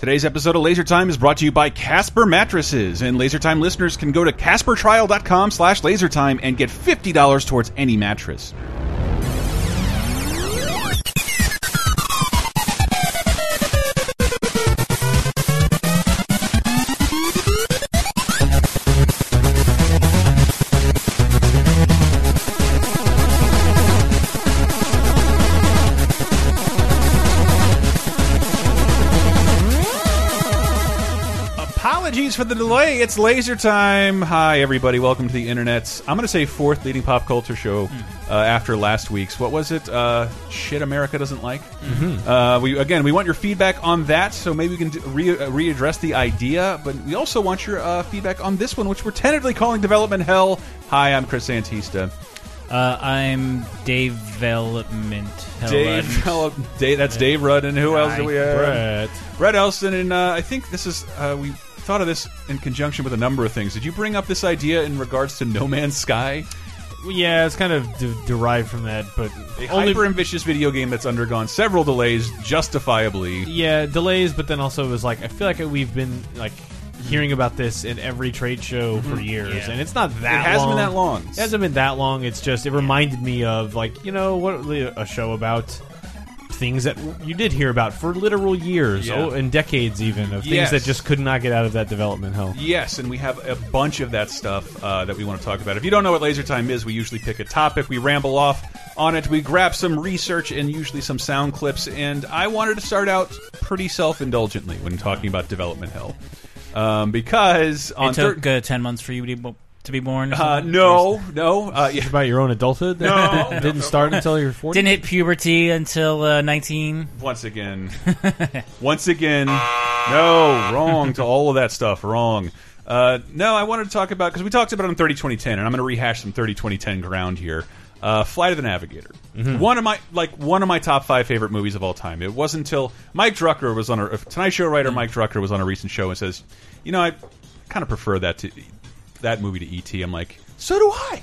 Today's episode of Laser Time is brought to you by Casper Mattresses, and Laser Time listeners can go to CasperTrial.com slash LaserTime and get $50 towards any mattress. For the delay. It's laser time. Hi, everybody. Welcome to the internet's. I'm going to say fourth leading pop culture show uh, after last week's. What was it? Uh, shit, America doesn't like. Uh, we again, we want your feedback on that. So maybe we can re uh, readdress the idea. But we also want your uh, feedback on this one, which we're tentatively calling Development Hell. Hi, I'm Chris Antista. Uh, I'm Dave Velopment. Dave, hello, Dave. That's Dave Rudd, and who else do we have? Brett. Brett Elston, and uh, I think this is uh, we thought of this in conjunction with a number of things. Did you bring up this idea in regards to No Man's Sky, Yeah, it's kind of de derived from that, but a only hyper ambitious video game that's undergone several delays, justifiably? yeah delays. But then also it was like I feel like we've been like hearing about this in every trade show mm-hmm. for years, Yeah. and it's not that. It hasn't long. been that long. It hasn't been that long. It's just it reminded me of like you know what a show about things that you did hear about for literal years, Yeah. oh, and decades even of things Yes. that just could not get out of that development hell. Yes, and we have a bunch of that stuff uh, that we want to talk about. If you don't know what Laser Time is, we usually pick a topic, we ramble off on it, we grab some research and usually some sound clips. And I wanted to start out pretty self indulgently when talking about development hell, um, because on It took uh, ten months for you to be, to be born. uh, something? no, no, uh, yeah, About your own adulthood, No, no, didn't no. start until you're forty. Didn't hit puberty until uh, nineteen. once again, once again, no, wrong to all of that stuff, wrong. Uh, no, I wanted to talk about because we talked about it in 30 2010, and I'm going to rehash some 30 2010 ground here. Uh, Flight of the Navigator, one of my like one of my top five favorite movies of all time. It wasn't until Mike Drucker was on a Tonight Show writer Mike Drucker was on a recent show and says, you know, I kind of prefer that to that movie to ET. I'm like, so do I.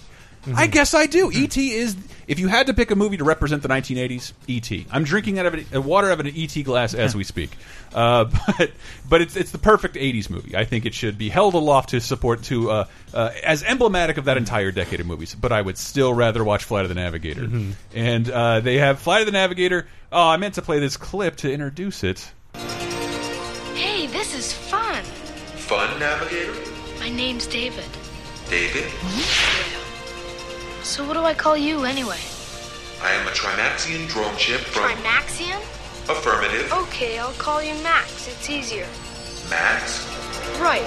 I guess I do. ET is if you had to pick a movie to represent the 1980s, ET. I'm drinking out of a, water out of an ET glass as we speak. Uh, but but it's it's the perfect 80s movie. I think it should be held aloft to support to uh, uh, as emblematic of that entire decade of movies. But I would still rather watch Flight of the Navigator. And uh, they have Flight of the Navigator. Oh, I meant to play this clip to introduce it. Hey, this is fun. Fun Navigator? My name's David. David? So what do I call you anyway? I am a Trimaxian drone ship from Trimaxian? Affirmative. Okay, I'll call you Max. It's easier. Max? Right.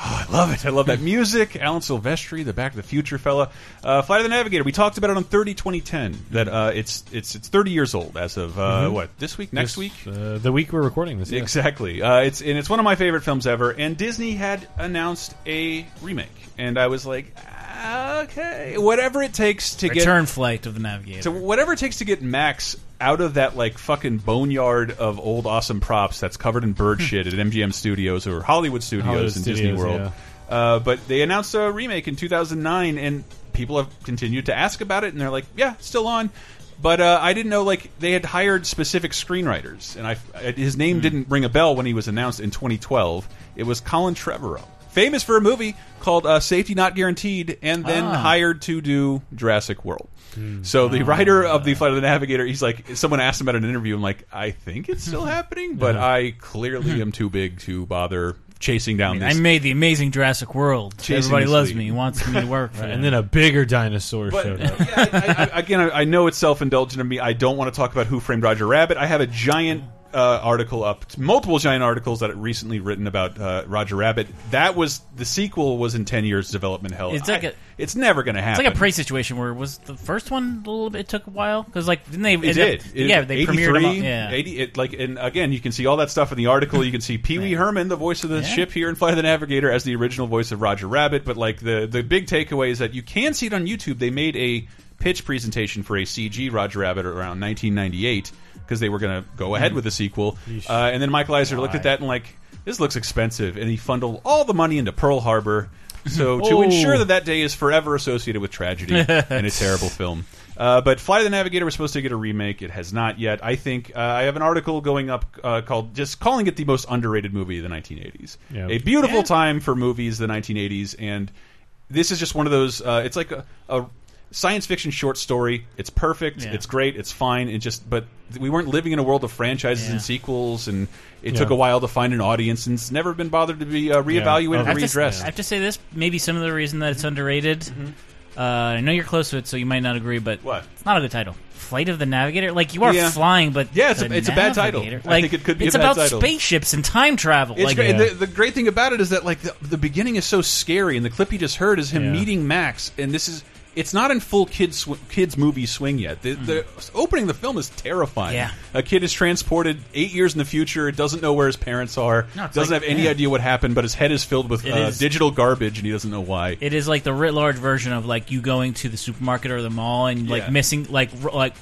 I love it. I love that music. Alan Silvestri, the Back to the Future fella. Uh, Flight of the Navigator. We talked about it on 30 2010. That uh, it's it's it's 30 years old as of uh, what this week, next week. Uh, the week we're recording this. yeah. Exactly. Uh, it's and it's one of my favorite films ever. And Disney had announced a remake, and I was like, ah, okay, whatever it takes to get Return flight of the Navigator. so whatever it takes to get Max out of that like fucking boneyard of old awesome props that's covered in bird shit at MGM Studios or Hollywood Studios Hollywood in Disney Studios, World. Uh, but they announced a remake in 2009, and people have continued to ask about it, and they're like, "Yeah, still on." But uh, I didn't know like they had hired specific screenwriters, and I his name didn't ring a bell when he was announced in 2012. It was Colin Trevorrow, famous for a movie called uh, Safety Not Guaranteed, and then Ah. hired to do Jurassic World. So the writer of the Flight of the Navigator, he's like, someone asked him at an interview. I'm like, I think it's still happening, but I clearly am too big to bother chasing down this I made the amazing Jurassic World. Chasing Everybody loves lead. me. Wants me to work for Right, and then a bigger dinosaur But showed up. yeah, I, I, again, I, I know it's self-indulgent of me. I don't want to talk about Who Framed Roger Rabbit. I have a giant uh, article up, multiple giant articles that I recently written about uh, Roger Rabbit. That was the sequel was in ten years development hell. It's like I- a- it's never going to happen. it's like a prey situation where was the first one a little bit it took a while because like didn't they? It did. up- It- yeah, they premiered them. all- Yeah. 80, it, like, and again, you can see all that stuff in the article. You can see Pee Wee Herman, the voice of the Yeah. ship here in Flight of the Navigator, as the original voice of Roger Rabbit. But like the the big takeaway is that you can see it on YouTube. They made a pitch presentation for a CG Roger Rabbit around 1998 because they were going to go ahead with the sequel. Uh, and then Michael Eisner looked at that and like, this looks expensive, and he funneled all the money into Pearl Harbor. So to Oh. ensure that that day is forever associated with tragedy and a terrible film. Uh, but Flight of the Navigator was supposed to get a remake. It has not yet. I think uh, I have an article going up uh, called just calling it the most underrated movie of the 1980s. Yeah. A beautiful time for movies, the 1980s, and this is just one of those. Uh, it's like a, a science fiction short story. It's perfect. Yeah. It's great. It's fine. It just but we weren't living in a world of franchises Yeah. and sequels, and it Yeah. took a while to find an audience, and it's never been bothered to be uh, reevaluated and I have, to, readdressed. I have to say this. Maybe some of the reason that it's underrated. Uh, I know you're close to it, so you might not agree, but What? It's not a good title. Flight of the Navigator. Like you are Yeah. flying, but Yeah, it's a- it's a bad title. Navigator- I Like think it could be a it's about title. spaceships and time travel. It's like great. And Yeah. the, the great thing about it is that like the, the beginning is so scary, and the clip you just heard is him Yeah. meeting Max, and this is it's not in full kids sw kids movie swing yet. The, the opening of the film is terrifying. Yeah. a kid is transported eight years in the future, doesn't know where his parents are, No, doesn't like- have any yeah. idea what happened, but his head is filled with uh, is- digital garbage, and he doesn't know why. It is like the writ large version of like you going to the supermarket or the mall and like Yeah. missing like like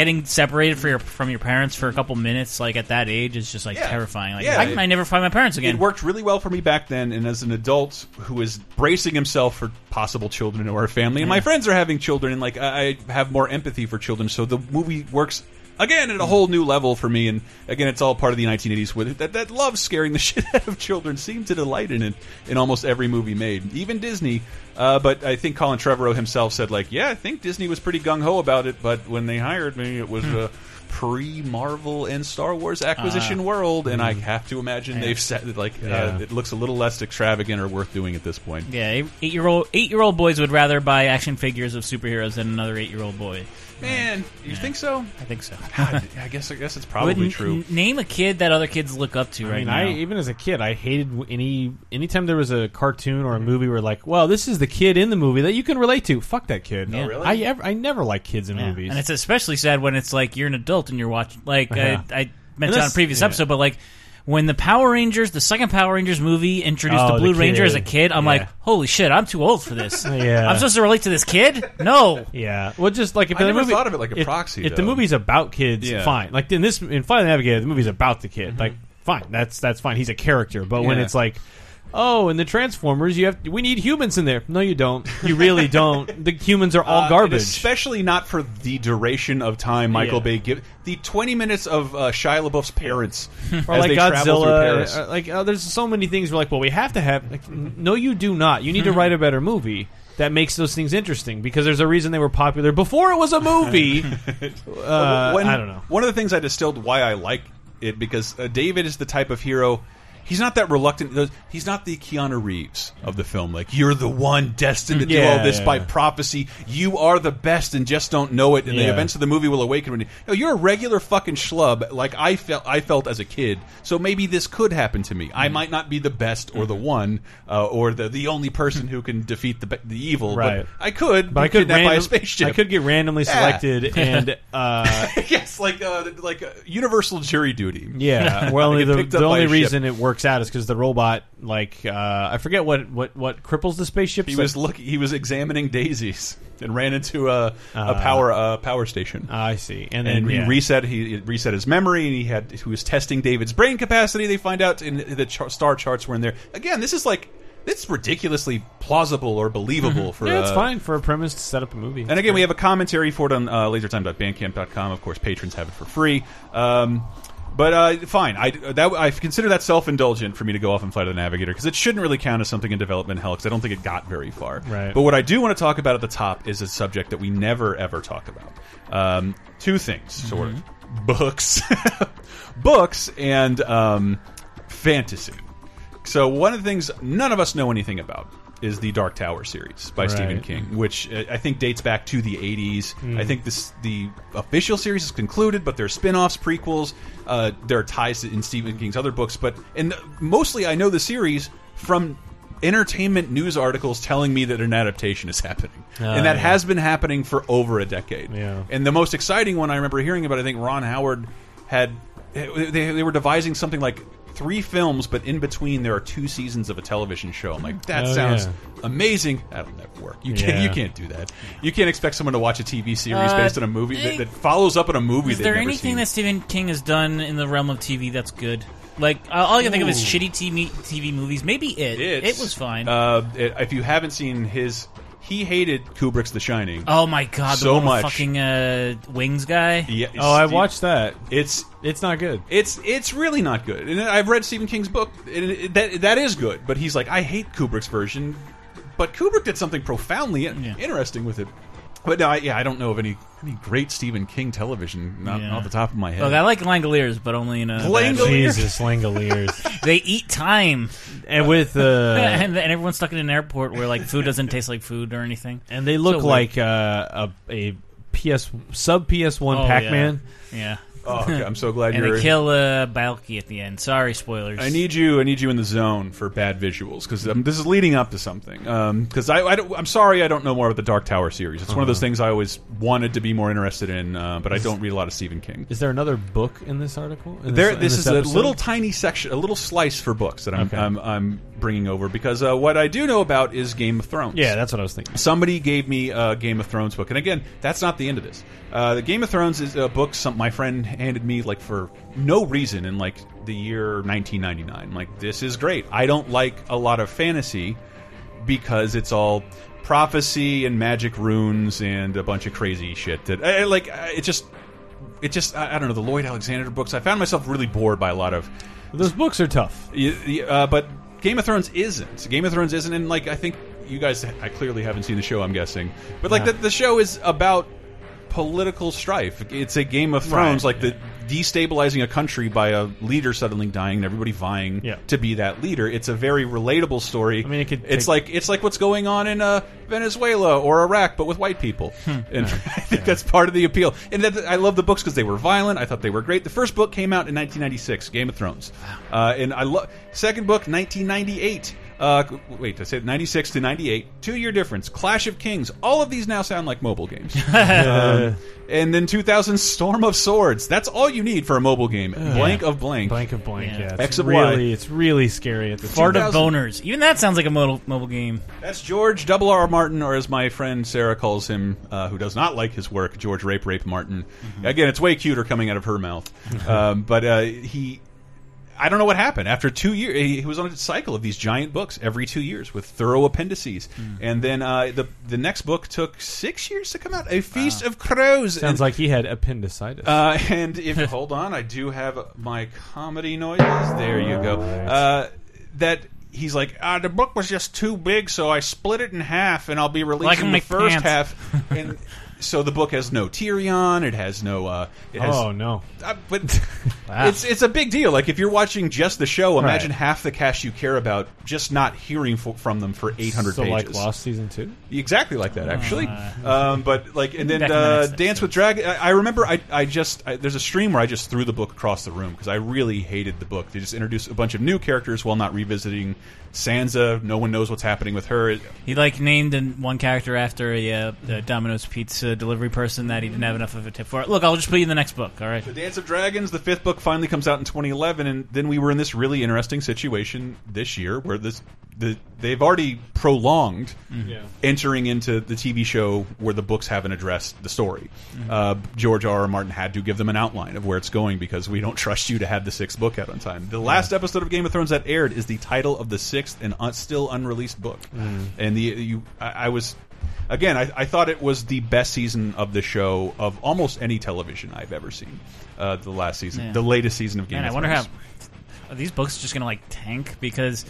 getting separated for your, from your parents for a couple minutes like at that age is just like Yeah. terrifying. Like Yeah, I it- might never find my parents again. It worked really well for me back then, and as an adult who is bracing himself for possible children or a family, and my friends are having children, and like I I have more empathy for children, so the movie works again at a mm. whole new level for me. And again, it's all part of the 1980s with it that that loves scaring the shit out of children, seemed to delight in it in almost every movie made, even Disney. Uh, but I think Colin Trevorrow himself said like, yeah, I think Disney was pretty gung ho about it, but when they hired me, it was hmm. uh, a pre Marvel and Star Wars acquisition ah. world, and I hmm. have to imagine they've said that like uh, Yeah. uh, it looks a little less extravagant or worth doing at this point. yeah, eight year old eight year old boys would rather buy action figures of superheroes than another eight year old boy. Man, you think so? I think so. God, I guess I guess it's probably Would n- true. n- name a kid that other kids look up to I right mean, now. I even as a kid, I hated w- any anytime there was a cartoon or a movie where like, well, this is the kid in the movie that you can relate to. Fuck that kid. Oh, really? I ever, I never like kids in Yeah. movies. And it's especially sad when it's like you're an adult and you're watching. Like Yeah. I, I mentioned on a that's- previous yeah. episode, but like when the Power Rangers, the second Power Rangers movie introduced Oh, the Blue the Ranger kid. as a kid, I'm Yeah. like, holy shit, I'm too old for this. Yeah. I'm supposed to relate to this kid? No. yeah, well, just like if I the never movie, thought of it like a if, proxy, If the though. movie's about kids, Yeah. fine. Like in this, in Flight of the Navigator, the movie's about the kid. Mm-hmm. Like, fine, that's that's fine. He's a character. But when Yeah. it's like. Oh, in the Transformers, you have we need humans in there. No, you don't. You really don't. The humans are all Uh, and garbage. especially not for the duration of time Michael Yeah. Bay give the 20 minutes of uh, Shia LaBeouf's parents or as like they travel through Godzilla. Paris. uh, like uh, there's so many things. We're like, well, we have to have. Like, n- no, you do not. You need to write a better movie that makes those things interesting because there's a reason they were popular before it was a movie. uh, When- I don't know. One of the things I distilled why I like it because uh, David is the type of hero. He's not that reluctant. He's not the Keanu Reeves of the film. Like you're the one destined to do Yeah, all this yeah, by prophecy. You are the best and just don't know it. And the events of the movie will awaken when you. No, you're a regular fucking schlub, like I felt. I felt as a kid. So maybe this could happen to me. I Mm. might not be the best or the one uh, or the the only person who can defeat the the evil. Right. But I could. But I could by a spaceship. I could get randomly Yeah. selected and uh, yes, like uh, like uh, universal jury duty. yeah. Well, I only get the, the only ship. reason it works out is because the robot, like uh, I forget what what what cripples the spaceship. He was looking. He was examining daisies and ran into a, a Uh, power uh, power station. I see, and then and he yeah. reset. He reset his memory, and he had. He was testing David's brain capacity. They find out in the char star charts were in there. Again, this is like it's ridiculously plausible or believable for. Mm-hmm. Yeah, it's uh, fine for a premise to set up a movie. And again, we have a commentary for it on uh, lasertime.bandcamp.com. Of course, patrons have it for free. Um, but uh, fine, I that I consider that self indulgent for me to go off and fly of the Navigator because it shouldn't really count as something in development hell because I don't think it got very far. Right. But what I do want to talk about at the top is a subject that we never ever talk about. Um, two things, sort of books, books, and um, fantasy. So one of the things none of us know anything about is the Dark Tower series by Stephen King, which uh, I think dates back to the 80s. Hmm. I think this the official series is concluded, but there's spin-offs, prequels, uh, there are ties in Stephen King's other books, but and mostly I know the series from entertainment news articles telling me that an adaptation is happening. and that yeah. has been happening for over a decade. Yeah. And the most exciting one I remember hearing about, I think Ron Howard had they, they were devising something like three films, but in between there are two seasons of a television show. I'm like, that Oh, sounds yeah. amazing. That'll never work. You can't. Yeah. You can't do that. You can't expect someone to watch a TV series Uh, based on a movie that, eh, that follows up on a movie. Is there never anything seen. that Stephen King has done in the realm of TV that's good? Like all I can think of is shitty TV, TV movies. Maybe it. It's, it was fine. Uh, it- if you haven't seen his he hated Kubrick's The Shining. Oh my god, the So one with much. fucking uh, wings guy. Yeah, Oh, I Steve- watched that. It's It's not good. It's it's really not good. And I've read Stephen King's book. And it, that that is good. But he's like, I hate Kubrick's version. But Kubrick did something profoundly in- Yeah. interesting with it. But no, I, yeah, I don't know of any any great Stephen King television, not Yeah. off the top of my head. Look, I like Langoliers, but only in a. Langoliers? Jesus, Langoliers. They eat time, and with uh, and, and everyone's stuck in an airport where like food doesn't taste like food or anything. and they look So like uh, a a PS sub PS1 Oh, Pac-Man. Yeah, oh, okay, I'm so glad and you're. they kill uh, Balki at the end. Sorry, spoilers. I need you. I need you in the zone for bad visuals because um, this is leading up to something. Because I, I don't, I'm sorry, I don't know more about the Dark Tower series. It's one of those things I always wanted to be more interested in, uh, but I don't read a lot of Stephen King. Is there another book in this article? In There, in this is episode? a little tiny section, a little slice for books that I'm Okay. I'm, I'm bringing over because uh, what I do know about is Game of Thrones. Yeah, that's what I was thinking. somebody gave me a Game of Thrones book, and again, that's not the end of this. Uh, the Game of Thrones is a book some my friend handed me like for no reason in like the year 1999. I'm like, this is great. I don't like a lot of fantasy because it's all prophecy and magic runes and a bunch of crazy shit that I, I like. It just, it just I, I don't know the Lloyd Alexander books. I found myself really bored by a lot of Those books are tough. Uh, but Game of Thrones isn't. Game of Thrones isn't, and like I think you guys, I clearly haven't seen the show. I'm guessing, but like Yeah. the, the show is about political strife. It's a Game of Thrones, Right, like the destabilizing a country by a leader suddenly dying and everybody vying Yeah. to be that leader. It's a very relatable story. I mean, it could it's take- like it's like what's going on in uh, Venezuela or Iraq, but with white people, Hmm. and I think that's part of the appeal. And that, I love the books because they were violent. I thought they were great. The first book came out in 1996, Game of Thrones, uh, and I love second book 1998. Uh, wait, I said 96 to 98, two year difference. Clash of Kings. All of these now sound like mobile games. um, and then 2000, Storm of Swords. That's all you need for a mobile game. Blank of blank. Blank of blank. Yeah. Yeah, it's X of Y. really, it's really scary at the Fart of boners. Even that sounds like a mobile, mobile game. That's George Double R Martin, or as my friend Sarah calls him, uh, who does not like his work, George Rape Rape Martin. Again, it's way cuter coming out of her mouth. um, but uh, he, I don't know what happened. After two years, he, he was on a cycle of these giant books every two years with thorough appendices, and then uh, the the next book took six years to come out. A Feast of Crows. Sounds and, like he had appendicitis. uh, and if hold on, I do have my comedy noises. There you go. Uh, that he's like, ah, the book was just too big, so I split it in half, and I'll be releasing the first pants. half. And so the book has no Tyrion. It has no. Uh, it has, oh no! uh, but it's it's a big deal. Like if you're watching just the show, imagine Right. half the cast you care about just not hearing fo from them for 800 So pages. like Lost season two. Exactly like that, actually. um, but like, and then the uh, Dance with Dragon. I, I remember I, I just I, there's a stream where I just threw the book across the room because I really hated the book. They just introduced a bunch of new characters while not revisiting Sansa. No one knows what's happening with her. He like named one character after a, uh, a Domino's pizza delivery person that he didn't have enough of a tip for. Look, I'll just put you in the next book. All right. The Dance of Dragons, the fifth book, finally comes out in 2011, and then we were in this really interesting situation this year where this the they've already prolonged mm-hmm. Yeah. entering into the TV show where the books haven't addressed the story. Mm-hmm. Uh, George R. R. Martin had to give them an outline of where it's going because we don't trust you to have the sixth book out on time. The last episode of Game of Thrones that aired is the title of the sixth and un still unreleased book, mm. and the you I, I was. Again, I, I thought it was the best season of the show of almost any television I've ever seen. Uh, the last season, Yeah. the latest season of Game Man, I wonder Thrones. how are these books just gonna like tank because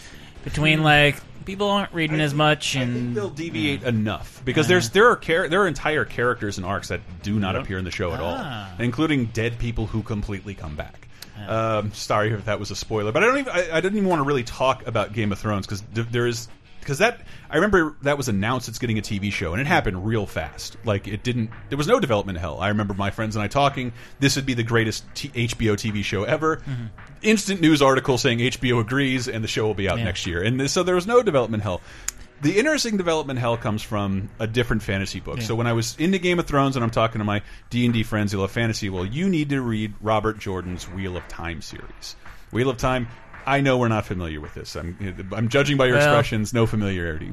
between like people aren't reading as much I think and they'll deviate enough because there's there are there are entire characters and arcs that do not appear in the show at all, Ah. including dead people who completely come back. Um, sorry if that was a spoiler, but I don't even I, I didn't even want to really talk about Game of Thrones because there is because that I remember that was announced it's getting a TV show and it happened real fast. Like it didn't there was no development hell. I remember my friends and I talking this would be the greatest t HBO TV show ever. Mm-hmm. Instant news article saying HBO agrees and the show will be out Yeah. next year. And so there was no development hell. The interesting development hell comes from a different fantasy book. So when I was into Game of Thrones and I'm talking to my D and D friends who love fantasy, well, you need to read Robert Jordan's Wheel of Time series. Wheel of Time. I know we're not familiar with this. I'm I'm judging by your Well- expressions. No familiarity.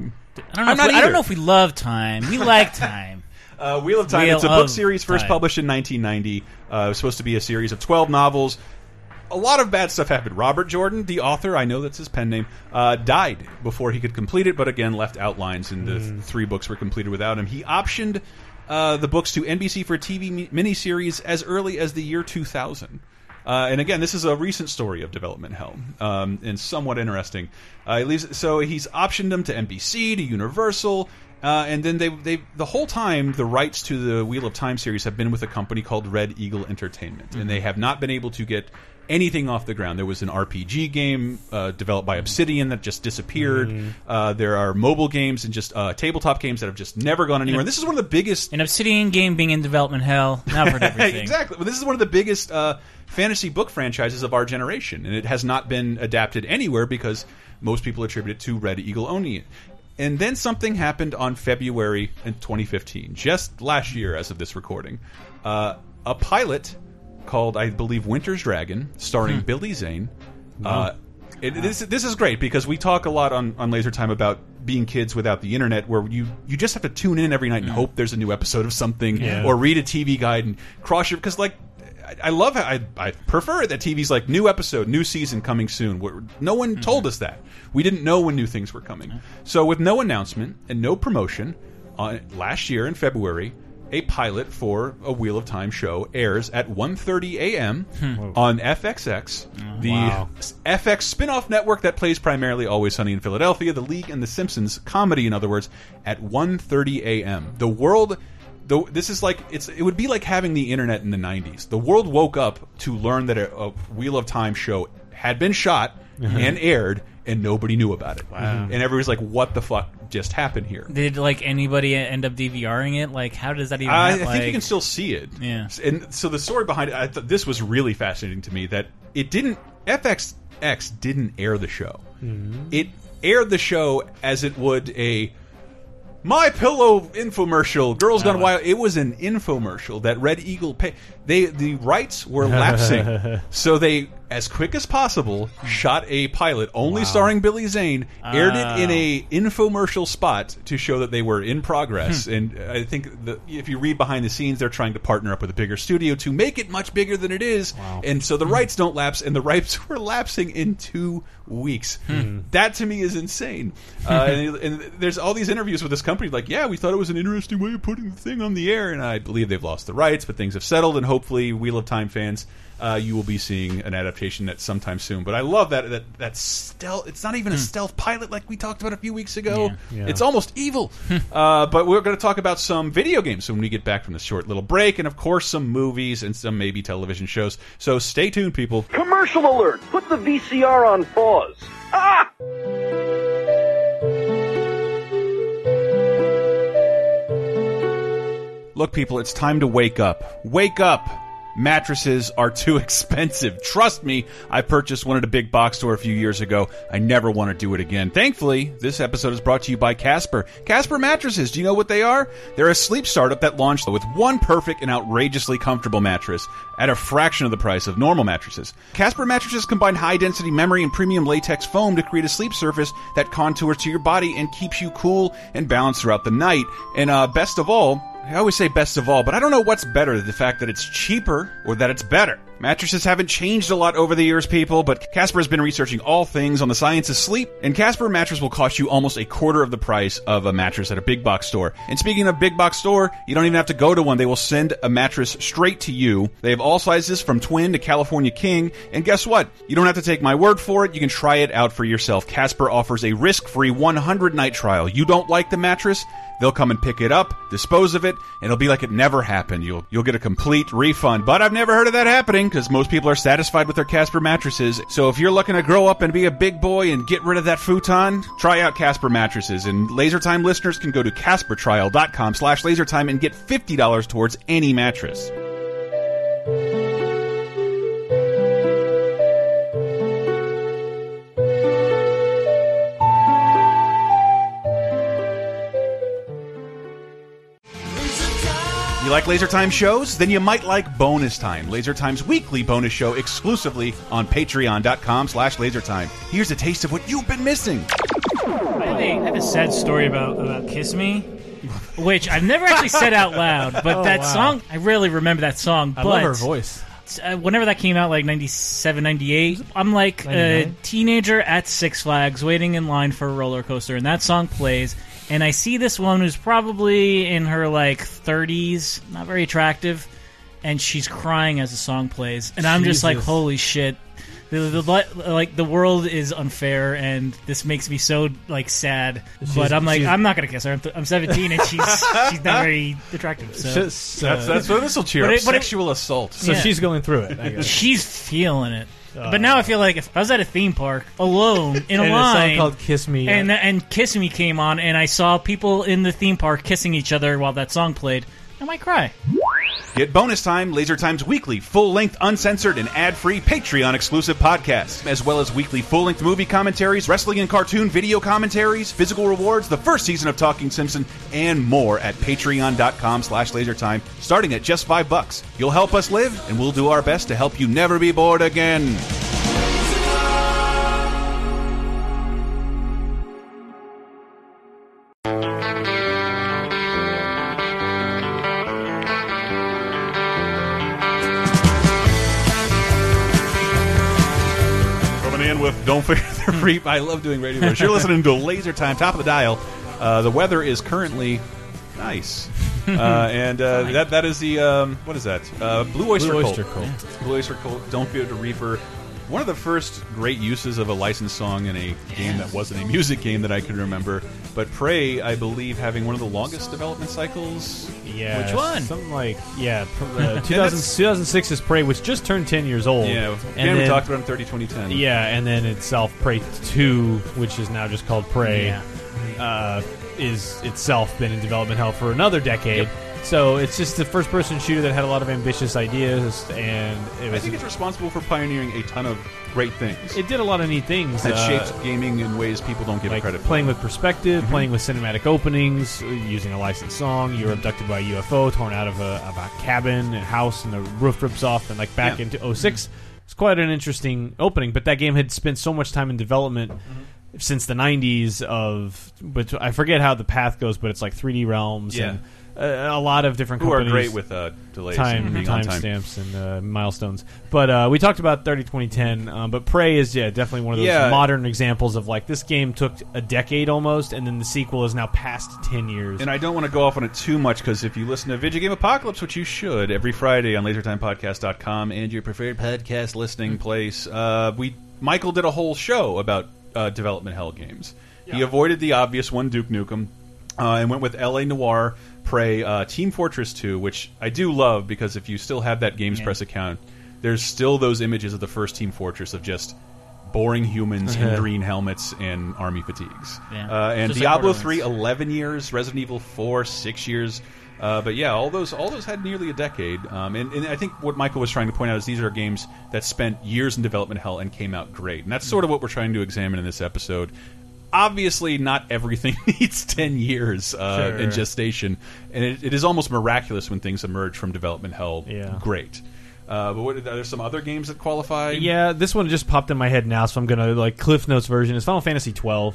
I don't know. If we, I don't know if we love time. We like time. Uh, Wheel of Time. Wheel it's a book series first Time. published in 1990. Uh, it was supposed to be a series of 12 novels. a lot of bad stuff happened. Robert Jordan, the author, I know that's his pen name, uh, died before he could complete it, but again left outlines, and the th- three books were completed without him. He optioned uh, the books to NBC for a TV miniseries as early as the year 2000. Uh, and again, this is a recent story of development hell, um, and somewhat interesting. Uh, leaves, so he's optioned them to NBC, to Universal, uh, and then they they the whole time the rights to the Wheel of Time series have been with a company called Red Eagle Entertainment, and they have not been able to get anything off the ground. There was an RPG game uh, developed by Obsidian that just disappeared. Uh, there are mobile games and just uh, tabletop games that have just never gone anywhere. And this is one of the biggest An Obsidian game being in development hell. For everything. exactly. Well, this is one of the biggest uh, fantasy book franchises of our generation, and it has not been adapted anywhere because most people attribute it to Red Eagle owning it. And then something happened on February in 2015, just last year, as of this recording. Uh, a pilot called, I believe, Winter's Dragon, starring Billy Zane. Uh, it, this, this is great because we talk a lot on, on Laser Time about being kids without the internet, where you you just have to tune in every night and hope there's a new episode of something, Yeah. or read a TV guide and cross your because like. I- I love how I, I prefer that TV's like new episode, new season coming soon. Where no one told us that. We didn't know when new things were coming. So with no announcement and no promotion, uh, last year in February, a pilot for a Wheel of Time show airs at 1:30 a.m. Hmm. on FXX, mm. the Wow. FX spin-off network that plays primarily Always Sunny in Philadelphia, The League, and The Simpsons comedy. In other words, at 1:30 a.m. The world. The, this is like it's. It would be like having the internet in the '90s. The world woke up to learn that a, a Wheel of Time show had been shot and aired, and nobody knew about it. Wow. And everybody's like, "What the fuck just happened here?" Did like anybody end up DVRing it? Like, how does that even? I, I think like, you can still see it. Yeah. And so the story behind it, I thought this was really fascinating to me that it didn't FXX didn't air the show. Mm-hmm. It aired the show as it would a MyPillow infomercial, Girls Gone Wild. It was an infomercial that Red Eagle pay. They the rights were lapsing, so they, as quick as possible, shot a pilot only starring Billy Zane, aired it in a infomercial spot to show that they were in progress. Hmm. and I think the, if you read behind the scenes, they're trying to partner up with a bigger studio to make it much bigger than it is. And so the hmm. rights don't lapse, and the rights were lapsing in two weeks. Hmm. That to me is insane. Uh, and, and there's all these interviews with this company, like, yeah, we thought it was an interesting way of putting the thing on the air, and I believe they've lost the rights, but things have settled, and hopefully, Wheel of Time fans. Uh, you will be seeing an adaptation that sometime soon, but I love that that that stealth. It's not even a stealth pilot like we talked about a few weeks ago. Yeah. It's almost evil. uh, but we're going to talk about some video games when we get back from this short little break, and of course some movies and some maybe television shows. So stay tuned, people. Commercial alert! Put the VCR on pause. Ah! Look, people, it's time to wake up. Wake up! Mattresses are too expensive. Trust me, I purchased one at a big box store a few years ago. I never want to do it again. Thankfully, this episode is brought to you by Casper. Casper mattresses, do you know what they are? They're a sleep startup that launched with one perfect and outrageously comfortable mattress at a fraction of the price of normal mattresses. Casper mattresses combine high density memory and premium latex foam to create a sleep surface that contours to your body and keeps you cool and balanced throughout the night. And uh, best of all, I always say best of all, but I don't know what's better, the fact that it's cheaper or that it's better. Mattresses haven't changed a lot over the years, people, but Casper has been researching all things on the science of sleep, and Casper mattress will cost you almost a quarter of the price of a mattress at a big box store. And speaking of big box store, you don't even have to go to one. They will send a mattress straight to you. They have all sizes from twin to California king, and guess what? You don't have to take my word for it. You can try it out for yourself. Casper offers a risk-free 100-night trial. You don't like the mattress? They'll come and pick it up, dispose of it, and it'll be like it never happened. You'll you'll get a complete refund. But I've never heard of that happening because most people are satisfied with their Casper mattresses. So if you're looking to grow up and be a big boy and get rid of that futon, try out Casper mattresses. And LaserTime listeners can go to CasperTrial.com slash LaserTime and get $50 towards any mattress. You like Laser Time shows? Then you might like Bonus Time, Laser Time's weekly bonus show exclusively on patreon.com slash lasertime. Here's a taste of what you've been missing. I have, a, I have a sad story about about Kiss Me, which I've never actually said out loud. But Oh, that wow. song, I really remember that song. I but love her voice. uh, whenever that came out, like 97, 98, I'm like a 99? teenager at Six Flags waiting in line for a roller coaster, and that song plays. And I see this woman who's probably in her like 30s, not very attractive, and she's crying as the song plays. And I'm just like, holy shit. The, the, the- like the world is unfair, and this makes me so like sad. but I'm like, I'm not gonna kiss her. I'm, th- I'm 17, and she's she's not very attractive. So Just, uh, That's that's what this will cheer But up. it- but it- Sexual assault. so yeah. she's going through it. I guess. she's feeling it. But now I feel like if I was at a theme park alone in a line, song called "Kiss Me." and and Kiss Me came on, and I saw people in the theme park kissing each other while that song played, I might cry. Get bonus time, Laser Time's weekly, full length, uncensored, and ad free Patreon exclusive podcast, as well as weekly full length movie commentaries, wrestling and cartoon video commentaries, physical rewards, the first season of Talking Simpson, and more at patreon.com slash lasertime, starting at just five bucks. You'll help us live, and we'll do our best to help you never be bored again. Don't Fear the Reap. I love doing radio. shows. You're listening to Laser Time, top of the dial. Uh, the weather is currently nice. Uh, and uh, that that is the um, what is that? Uh, Blue Oyster Blue Cult. Oyster Cult. Blue Oyster Cult. Don't Fear the Reaper. One of the first great uses of a licensed song in a game that wasn't a music game that I can remember. But Prey, I believe, having one of the longest development cycles. Yeah, Which one? Something like yeah, uh, 2000, 2006 is Prey, which just turned 10 years old. Yeah, and again, we talked about in 30 2010. Yeah, and then itself Prey 2, which is now just called Prey, Yeah. uh, is itself been in development hell for another decade. So it's just the first person shooter that had a lot of ambitious ideas, and it I was think it's responsible for pioneering a ton of great things. it did a lot of neat things. that uh, shaped gaming in ways people don't give it like credit playing for. with perspective, playing with cinematic openings, uh, using a licensed song. You're abducted by a UFO, torn out of a, of a cabin, and house, and the roof rips off, and like back Yeah. into 06. It's quite an interesting opening, but that game had spent so much time in development since the 90s. Of, but I forget how the path goes, but it's like 3D realms Yeah. and a lot of different Who are companies great with uh, delays and time being on time time. stamps and uh, milestones. But uh, we talked about 30 2010, um, but Prey is yeah definitely one of those Yeah. modern examples of like this game took a decade almost, and then the sequel is now past 10 years. And I don't want to go off on it too much because if you listen to Video Game Apocalypse, which you should, every Friday on LaserTimePodcast.com and your preferred podcast listening place, uh, we Michael did a whole show about uh, development hell games. He avoided the obvious one, Duke Nukem, uh, and went with L.A. Noire, Prey, uh, Team Fortress 2, which I do love because if you still have that Games Press account, there's still those images of the first Team Fortress of just boring humans in green helmets and army fatigues. Yeah. Uh, and Just like Diablo Borderlands. 3, 11 years, Resident Evil 4, 6 years. Uh, but yeah, all those all those had nearly a decade. Um, and, and I think what Michael was trying to point out is these are games that spent years in development hell and came out great. And that's sort of what we're trying to examine in this episode. Obviously, not everything needs 10 years uh, in gestation. And it, it is almost miraculous when things emerge from development hell Yeah. great. Uh, but what, are there some other games that qualify? yeah, this one just popped in my head now, so I'm gonna like Cliff Notes version is Final Fantasy 12.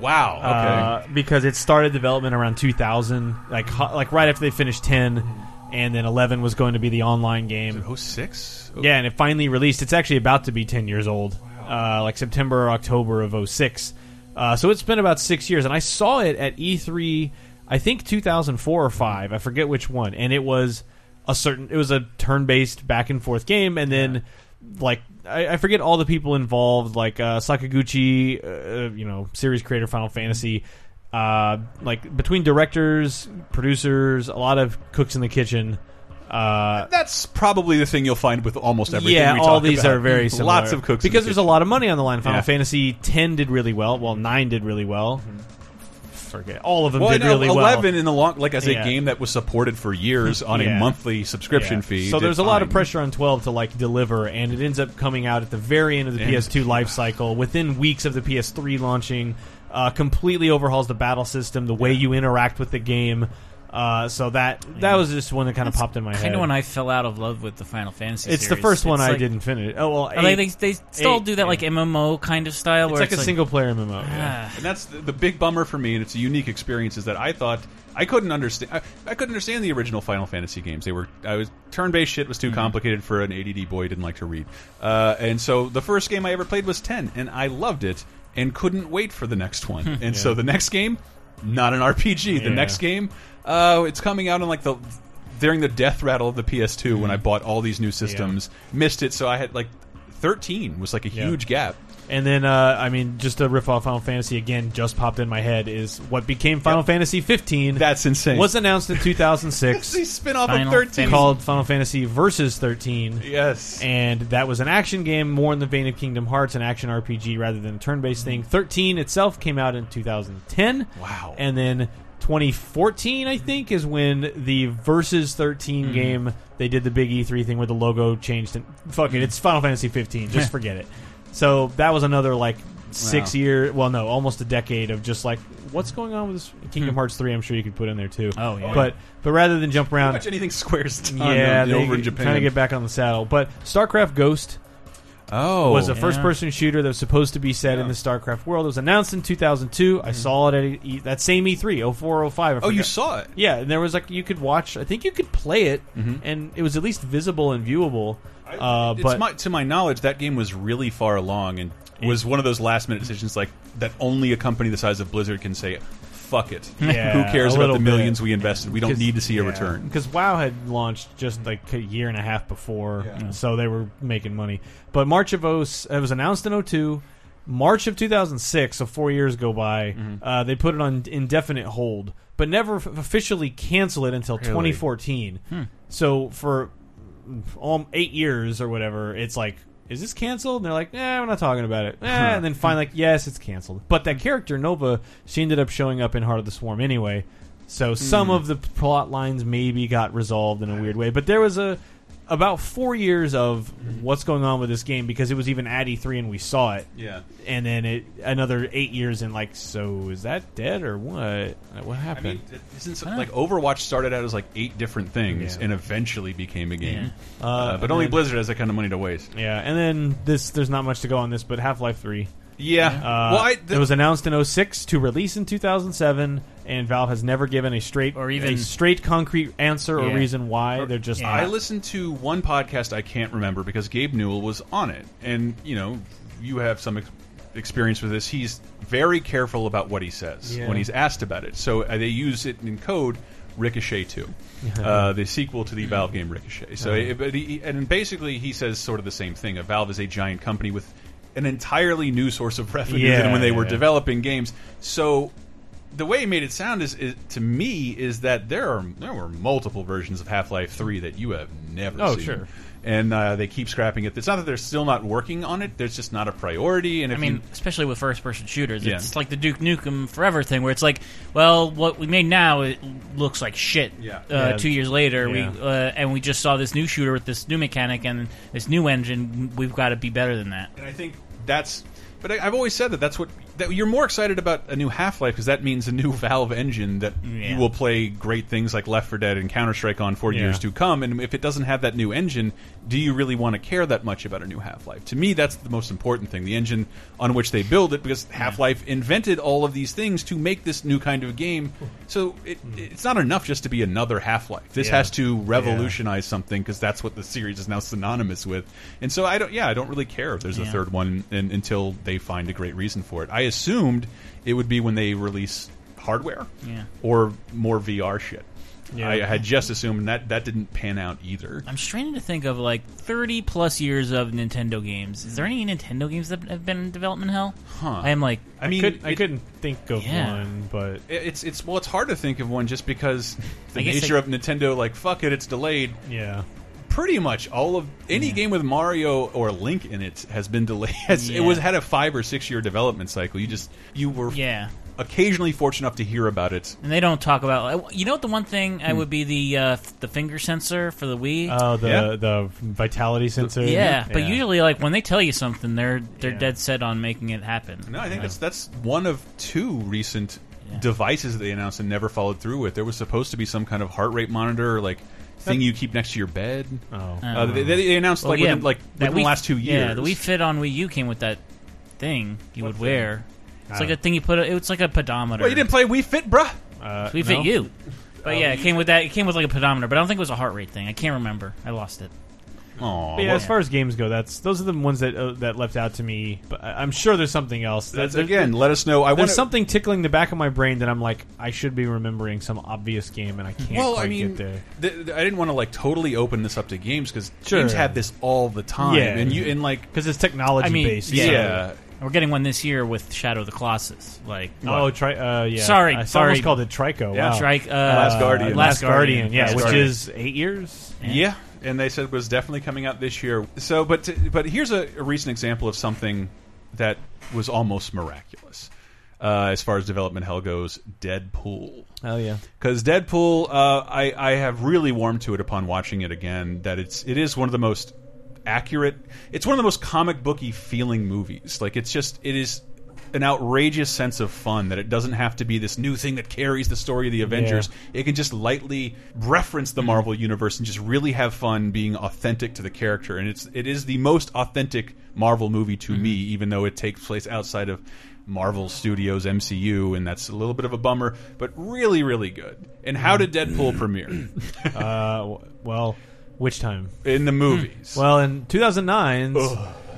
Wow. Okay. uh, because it started development around 2000, like ho- like right after they finished 10, and then 11 was going to be the online game. 06? Yeah, and it finally released. It's actually about to be 10 years old, uh, like September or October of 06. Uh, so it's been about six years, and I saw it at E3, I think 2004 or 5. I forget which one. And it was a certain, it was a turn based back and forth game, and then, like, I, I forget all the people involved, like uh, Sakaguchi, uh, you know, series creator Final Fantasy. Uh, like between directors, producers, a lot of cooks in the kitchen. Uh, That's probably the thing you'll find with almost everything. yeah, all these about. are very similar. Lots of cooks because the there's a lot of money on the line. Final Yeah. Fantasy ten did really well. Well, nine did really well. Forget all of them Well, did really well. eleven in the long, like as a game that was supported for years on Yeah. a monthly subscription Yeah. fee. So there's a lot of pressure on 12 to like deliver, and it ends up coming out at the very end of the Yeah. PS2 life cycle, within weeks of the PS3 launching. Uh, completely overhauls the battle system, the way you interact with the game. Uh, so that that was just one that kind of popped in my head. Kind of when I fell out of love with the Final Fantasy. it's the series. first one It's I like- didn't finish. Oh well, I like they, they still eight, do that like. MMO kind of style it's where like it's a single player MMO. Yeah. Ah. And that's the, the big bummer for me, and it's a unique experience. Is that I thought I couldn't understand. I, I couldn't understand the original Final Fantasy games. They were I was turn-based shit was too complicated for an ADD boy who didn't like to read. Uh, and so the first game I ever played was ten, and I loved it and couldn't wait for the next one. and so the next game, not an RPG. The Yeah. next game, uh, it's coming out in like the during the death rattle of the PS2 when I bought all these new systems. Missed it, so I had like. 13 was like a Yeah. huge gap. And then, uh, I mean, just to riff off Final Fantasy again, just popped in my head is what became Final Yep. Fantasy 15. That's insane. was announced in It's 2006, the spin-off Final of 13. Called Final Fantasy Versus 13. Yes. and that was an action game more in the vein of Kingdom Hearts, an action RPG rather than a turn-based thing. 13 itself came out in 2010. Wow. And then 2014, I think, is when the Versus 13 Mm-hmm. game they did the big E3 thing where the logo changed. And fuck it, it's Final Fantasy 15. Just forget it. So that was another like six Wow. year, well, no, almost a decade of just like what's going on with this Kingdom hmm. Hearts 3. I'm sure you could put in there too. Hmm. Oh, yeah. But but rather than jump Pretty around, much anything Square's done yeah, uh, over they in Japan. trying to get back on the saddle. But StarCraft Ghost oh, was a Yeah. first-person shooter that was supposed to be set in the StarCraft world. It was announced in 2002. I mm-hmm. saw it at e- that same E3, 0405. I oh, you saw it. Yeah, and there was like you could watch. I think you could play it, mm-hmm. and it was at least visible and viewable. Uh, it's but my, to my knowledge, that game was really far along and was one of those last-minute decisions like that only a company the size of Blizzard can say, "Fuck it, Yeah, who cares about little the bit. millions we invested? We don't need to see a return." because WoW had launched just like a year and a half before, so they were making money. But March of 0, it was announced in 02. March of 2006, so four years go by. Mm-hmm. Uh, they put it on indefinite hold, but never f- officially cancel it until 2014. Hmm. So for um, eight years or whatever, it's like, is this canceled? And they're like, eh, we're not talking about it. Eh, and then finally, like, yes, it's canceled. But that character Nova, she ended up showing up in Heart of the Swarm anyway. So some of the plot lines maybe got resolved in a weird way, but there was a about four years of what's going on with this game because it was even at E3 and we saw it, Yeah. and then it another eight years and like, so is that dead or what? What I happened? mean, it isn't like Overwatch started out as like eight different things Yeah. and eventually became a game. Uh, Uh, but only then- Blizzard has that kind of money to waste. yeah, and then this there's not much to go on this, but Half Life Three. Yeah. Uh, well, I, it was announced in 06 to release in 2007, and Valve has never given a straight Or even- a straight concrete answer or Yeah. reason why. They're just yeah. I listened to one podcast I can't remember because Gabe Newell was on it, and you know, you have some ex experience with this. He's very careful about what he says Yeah. when he's asked about it. So uh, they use it in code. Ricochet 2, uh, the sequel to the Valve game Ricochet. So, Uh-huh. it, but he, and basically he says sort of the same thing. A Valve is a giant company with an entirely new source of revenue Yeah, than when they were yeah. developing games. So the way he made it sound is, is to me is that there are there were multiple versions of Half Life Three that you have never Oh, seen. sure. And uh, they keep scrapping it. It's not that they're still not working on it. There's just not a priority. And I mean, you, especially with first-person shooters, Yeah. it's like the Duke Nukem Forever thing, where it's like, well, what we made now it looks like shit. Yeah. Uh, Yeah. Two years later, Yeah. we uh, and we just saw this new shooter with this new mechanic and this new engine. We've got to be better than that. and I think that's. But I, I've always said that that's what that you're more excited about a new Half Life because that means a new Valve engine that Yeah. you will play great things like Left 4 Dead and Counter Strike on for Yeah. years to come. And if it doesn't have that new engine, do you really want to care that much about a new Half Life? To me, that's the most important thing: the engine on which they build it, because Half Life invented all of these things to make this new kind of game. So it, hmm. it's not enough just to be another Half Life. This Yeah. has to revolutionize something because that's what the series is now synonymous with. And so I don't, yeah, I don't really care if there's a third one in, until they find a great reason for it. I assumed it would be when they release hardware Yeah. or more VR shit. Yeah. I had just assumed that that didn't pan out either. I'm straining to think of like 30 plus years of Nintendo games. Is there any Nintendo games that have been in development hell? Huh. I am like, I mean, Could, I couldn't think of Yeah. one, but it's it's well, it's hard to think of one just because the nature they- of Nintendo, like fuck it, it's delayed. yeah. Pretty much all of any game with Mario or Link in it has been delayed. Has- It was had a five or six year development cycle. You just you were yeah. occasionally fortunate enough to hear about it. And they don't talk about. You know what? The one thing Hmm. I would be the uh, the finger sensor for the Wii. Oh, the Yeah. the vitality sensor. yeah, but usually, like when they tell you something, they're they're Yeah. dead set on making it happen. No, I think that's that's one of two recent devices that they announced and never followed through with. There was supposed to be some kind of heart rate monitor, like thing you keep next to your bed. Oh. Uh, they, they announced Well, like yeah, within, like that within the last two years. Yeah, the Wii Fit on Wii U came with that thing you would wear. It's I like a don't- thing you put. It's like a pedometer. Well, you didn't play Wii Fit, bruh. Uh, Wii Fit no? U. But yeah, it came with that. It came with like a pedometer, but I don't think it was a heart rate thing. I can't remember. I lost it. Aw, But yeah, well, as far as games go, that's those are the ones that uh, that left out to me. But I- I'm sure there's something else. that's There- again. Let us know. I there's want something tickling the back of my brain that I'm like, I should be remembering some obvious game, and I can't Well, quite I mean, get there. th- th- I didn't want to like totally open this up to games because Sure. games have this all the time, Yeah. and you and like Because it's technology I mean, based. yeah. so- yeah. We're getting one this year with Shadow of the Colossus. Like Oh, tri- uh, yeah. Sorry, I sorry. almost called it Trico. Yeah. wow. Strike. Uh, Last Guardian. Last Last Guardian. Guardian. Yeah, Last which Guardian. is eight years. Yeah, and they said was definitely coming out this year. So, but but here's a, a recent example of something that was almost miraculous uh, as far as development hell goes. Deadpool. Oh yeah. Because Deadpool, uh, I I have really warmed to it upon watching it again. That it's it is one of the most accurate. It's one of the most comic booky feeling movies. Like it's just it is an outrageous sense of fun that it doesn't have to be this new thing that carries the story of the Avengers. It can just lightly reference the Marvel universe and just really have fun being authentic to the character. And it's it is the most authentic Marvel movie to me, even though it takes place outside of Marvel Studios MCU, and that's a little bit of a bummer, but really, really good. And how did Deadpool premiere Uh, well, which time? in the movies? Well, in 2009,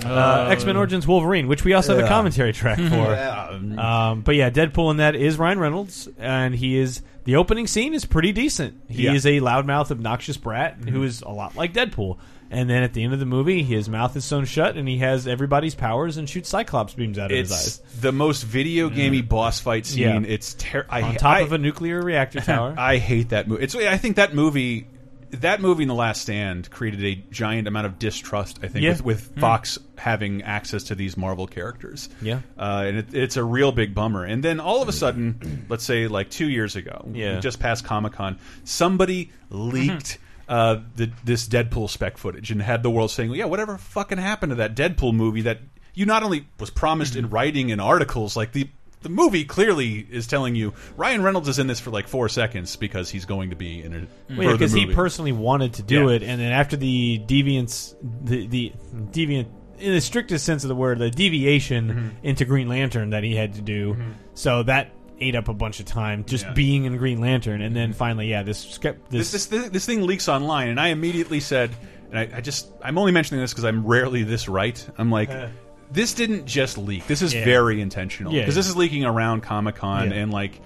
uh, X Men Origins Wolverine, which we also have a commentary track for. Um, but yeah, Deadpool in that is Ryan Reynolds, and he is the opening scene is pretty decent. He Yeah. is a loudmouth, obnoxious brat who is a lot like Deadpool. And then at the end of the movie, his mouth is sewn shut, and he has everybody's powers and shoots Cyclops beams out of his it's eyes the most video gamey boss fight scene. Yeah. It's ter- I, on top I, of a nuclear reactor tower. I hate that movie. It's I think that movie. That movie in The Last Stand created a giant amount of distrust, I think, Yeah. with, with Fox having access to these Marvel characters. Yeah. Uh, and it, it's a real big bummer. And then all of a sudden, let's say like two years ago, Yeah. just past Comic Con, somebody leaked uh, the, this Deadpool spec footage and had the world saying, "Yeah, whatever fucking happened to that Deadpool movie that you not only was promised in writing and articles, like the the movie clearly is telling you Ryan Reynolds is in this for like four seconds because he's going to be in a Well, yeah, because because he personally wanted to do Yeah. it, and then after the deviance, the the deviant, in the strictest sense of the word, the deviation Mm-hmm. into Green Lantern that he had to do, mm-hmm. so that ate up a bunch of time just Yeah. being in Green Lantern, and then mm-hmm. finally, yeah, this this this, this this thing leaks online, and I immediately said, and I, I just I'm only mentioning this because I'm rarely this right. I'm like. Uh. This didn't just leak. This is Yeah. very intentional because yeah. this is leaking around Comic Con and like,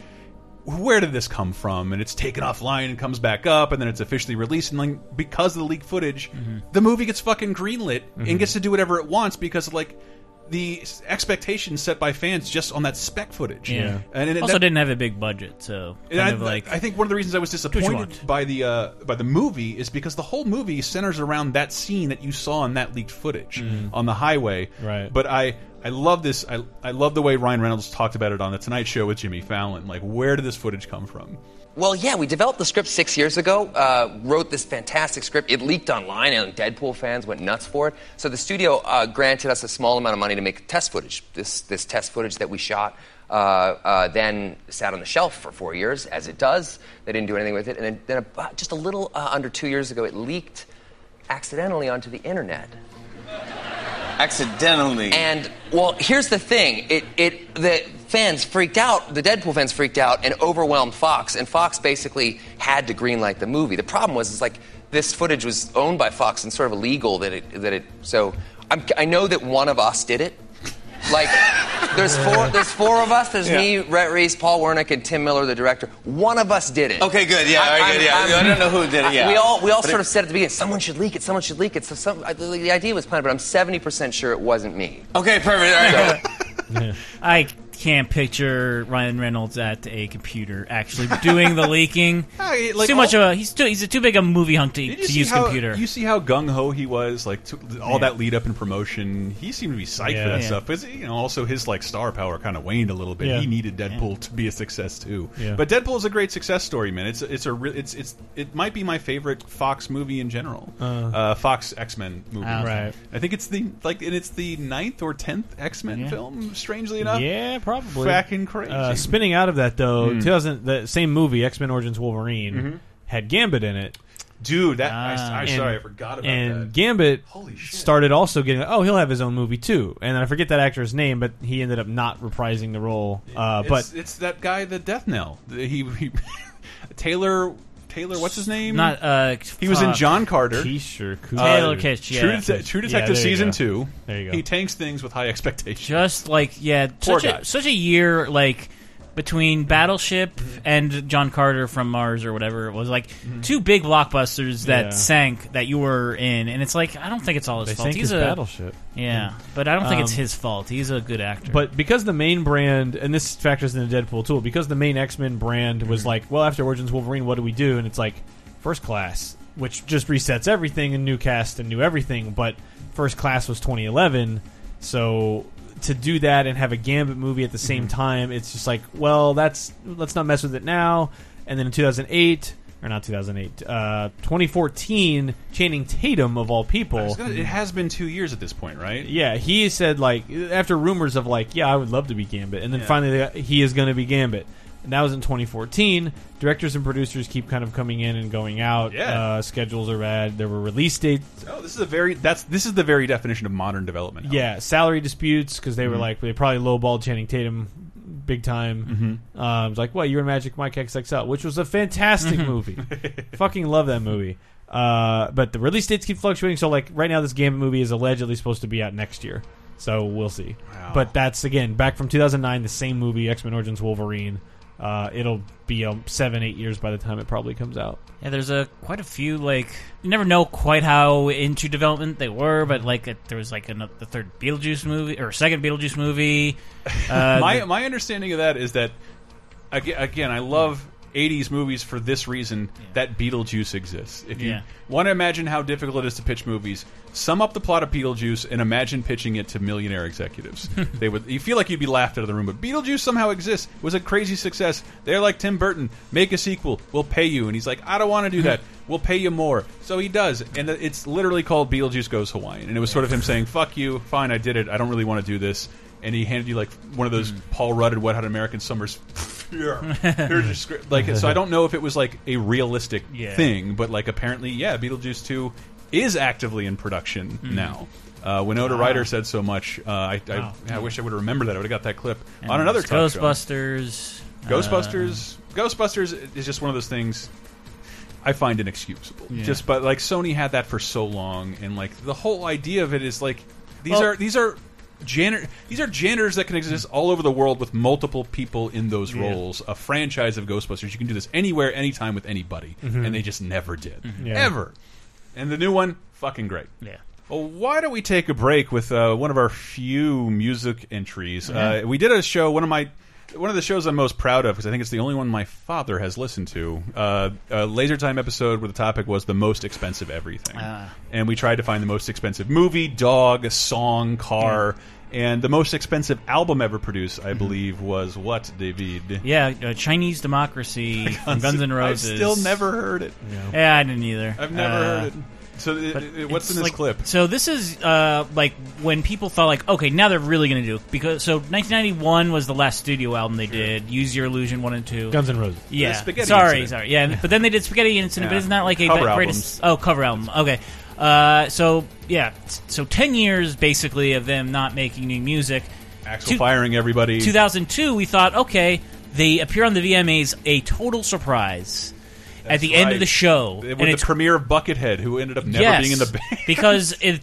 where did this come from? And it's taken offline and comes back up, and then it's officially released. And like because of the leaked footage, Mm-hmm. the movie gets fucking greenlit and gets to do whatever it wants because like the expectations set by fans just on that spec footage. Yeah. and, and also that- didn't have a big budget, so kind I, of like I think one of the reasons I was disappointed by the uh, by the movie is because the whole movie centers around that scene that you saw in that leaked footage on the highway. Right. But I I love this. I I love the way Ryan Reynolds talked about it on the Tonight Show with Jimmy Fallon. Like, where did this footage come from? Well, yeah, we developed the script six years ago, uh, wrote this fantastic script. It leaked online, and Deadpool fans went nuts for it. So the studio uh, granted us a small amount of money to make test footage. This, this test footage that we shot uh, uh, then sat on the shelf for four years, as it does. They didn't do anything with it. And then, then just a little uh, under two years ago, it leaked accidentally onto the internet. Accidentally. And well, here's the thing: it it the fans freaked out. The Deadpool fans freaked out and overwhelmed Fox, and Fox basically had to greenlight the movie. The problem was, is like this footage was owned by Fox and sort of illegal that it that it. So I'm, I know that one of us did it. Like, there's four. There's four of us. There's Yeah. me, Rhett Reese, Paul Wernick, and Tim Miller, the director. One of us did it. Okay, good. Yeah, all right, good. Yeah, I don't know who did it, yeah. We all we all But sort it- of said at the beginning, someone should leak it. Someone should leak it. So some, I, the, the idea was planned, but I'm 70% sure it wasn't me. Okay, perfect. All right. I can't picture Ryan Reynolds at a computer actually doing the leaking. Hey, like too much of a he's too he's a too big a movie hunk to, to use how, computer. You see how gung ho he was, like to, all Yeah. that lead up in promotion. He seemed to be psyched for that Yeah. stuff. But you know, also his like star power kind of waned a little bit. Yeah. He needed Deadpool to be a success too. Yeah. But Deadpool is a great success story, man. It's it's a it's it's it might be my favorite Fox movie in general. Uh, Fox X Men movie. Ah, Right. I think it's the like and it's the ninth or tenth X Men Yeah. film. Strangely enough. yeah, probably. Fucking crazy. Uh, spinning out of that though, Mm. 2000 the same movie X Men Origins Wolverine Mhm. had Gambit in it. Dude, that Ah. I, I'm And- sorry, I forgot about and that. Gambit Holy shit. started also getting oh he'll have his own movie too, and I forget that actor's name, but he ended up not reprising the role. Uh, it's, but it's that guy, the Death Knell. He, he Taylor Taylor, what's his name? Not uh, he was in. John Carter. Kish or Kush. Taylor Kitsch, yeah. True, Det- True Detective there you season go. two. There you go. He tanks things with high expectations. Just like yeah, Poor such guy. a such a year like between Battleship mm-hmm. and John Carter from Mars or whatever it was like mm-hmm. two big blockbusters that Yeah. sank that you were in, and it's like I don't think it's all his They fault. He's a battleship. yeah, but I don't think it's Um, his fault. He's a good actor. But because the main brand, and this factors into Deadpool too, because the main X Men brand was mm-hmm. like, well, after Origins Wolverine, what do we do? And it's like First Class, which just resets everything and new cast and new everything. But First Class was 2011, so to do that and have a Gambit movie at the same time, it's just like, well, that's let's not mess with it now. And then in 2008. Or not 2008, uh, 2014. Channing Tatum of all people, gonna- it has been two years at this point, right? yeah, he said like after rumors of like, yeah, I would love to be Gambit, and then Yeah. finally he is going to be Gambit. And that was in 2014. Directors and producers keep kind of coming in and going out. Yeah. Uh, schedules are bad. There were release dates. Oh, this is a very that's this is the very definition of modern development. Yeah, salary disputes because they were Mhm. like they probably lowballed Channing Tatum big time. Mhm. Um, it's like, well, You're in Magic Mike XXL, which was a fantastic Mm-hmm. movie. Fucking love that movie. Uh, but the release dates keep fluctuating. So like right now, this Gambit movie is allegedly supposed to be out next year. So we'll see. Wow. But that's again back from 2009, the same movie, X Men Origins Wolverine. Uh, it'll be um, seven, eight years by the time it probably comes out. Yeah, there's a quite a few like you never know quite how into development they were, but like it, there was like a, the third Beetlejuice movie or second Beetlejuice movie. Uh, my the- my understanding of that is that aga- again, I love 80s movies for this reason that Beetlejuice exists. If you Yeah. want to imagine how difficult it is to pitch movies, sum up the plot of Beetlejuice and imagine pitching it to millionaire executives. they would you feel like you'd be laughed out of the room, but Beetlejuice somehow exists. It was a crazy success. They're like Tim Burton, make a sequel, we'll pay you and he's like, I don't want to do that. We'll pay you more. So he does. And it's literally called Beetlejuice Goes Hawaiian. And it was sort of him saying, "Fuck you. Fine, I did it. I don't really want to do this." and he handed you like one of those mm. Paul Rudd and Wet Hot American Summers. Here, here's your script. Like, so I don't know if it was like a realistic Yeah. thing, but like apparently, yeah, Beetlejuice two is actively in production now. Uh, Winona Ryder said so much. Uh, I, I, Wow. I wish I would have remembered that. I would have got that clip And on another show. Ghostbusters. uh, Ghostbusters. Ghostbusters is just one of those things. I find inexcusable. Yeah. Just but like Sony had that for so long, and like the whole idea of it is like these Well- are these are janitor these are janitors that can exist all over the world with multiple people in those Yeah. roles. A franchise of Ghostbusters, you can do this anywhere, anytime with anybody, Mhm. and they just never did, Mhm. Yeah. ever. And the new one, fucking great. Yeah. Well, why don't we take a break with uh, one of our few music entries? Yeah. Uh, we did a show, one of my, one of the shows I'm most proud of because I think it's the only one my father has listened to. Uh, a Laser Time episode where the topic was the most expensive everything, Ah. and we tried to find the most expensive movie, dog, song, car. And the most expensive album ever produced. I believe, was what, David? Yeah, uh, Chinese Democracy from Guns N' Roses. I've still never heard it. Yeah, I didn't either. I've never Uh, heard it. So, it- it- what's in this like- clip? So this is uh, like when people thought like, okay, now they're really going to do it. because so 1991 was the last studio album they did. Use Your Illusion one and two. Guns N' Roses. Yeah, Spaghetti sorry, Incident. sorry. Yeah, but then they did Spaghetti Incident. But Yeah. isn't that like a Cover greatest? albums. Oh, cover album. Okay. Uh, so yeah, so 10 years basically of them not making new music. Axl Two- firing everybody. 2002, we thought, okay, they appear on the VMAs, a total surprise at the end of the show, With and the it's premiere of Buckethead, who ended up never yes, being in the band. because it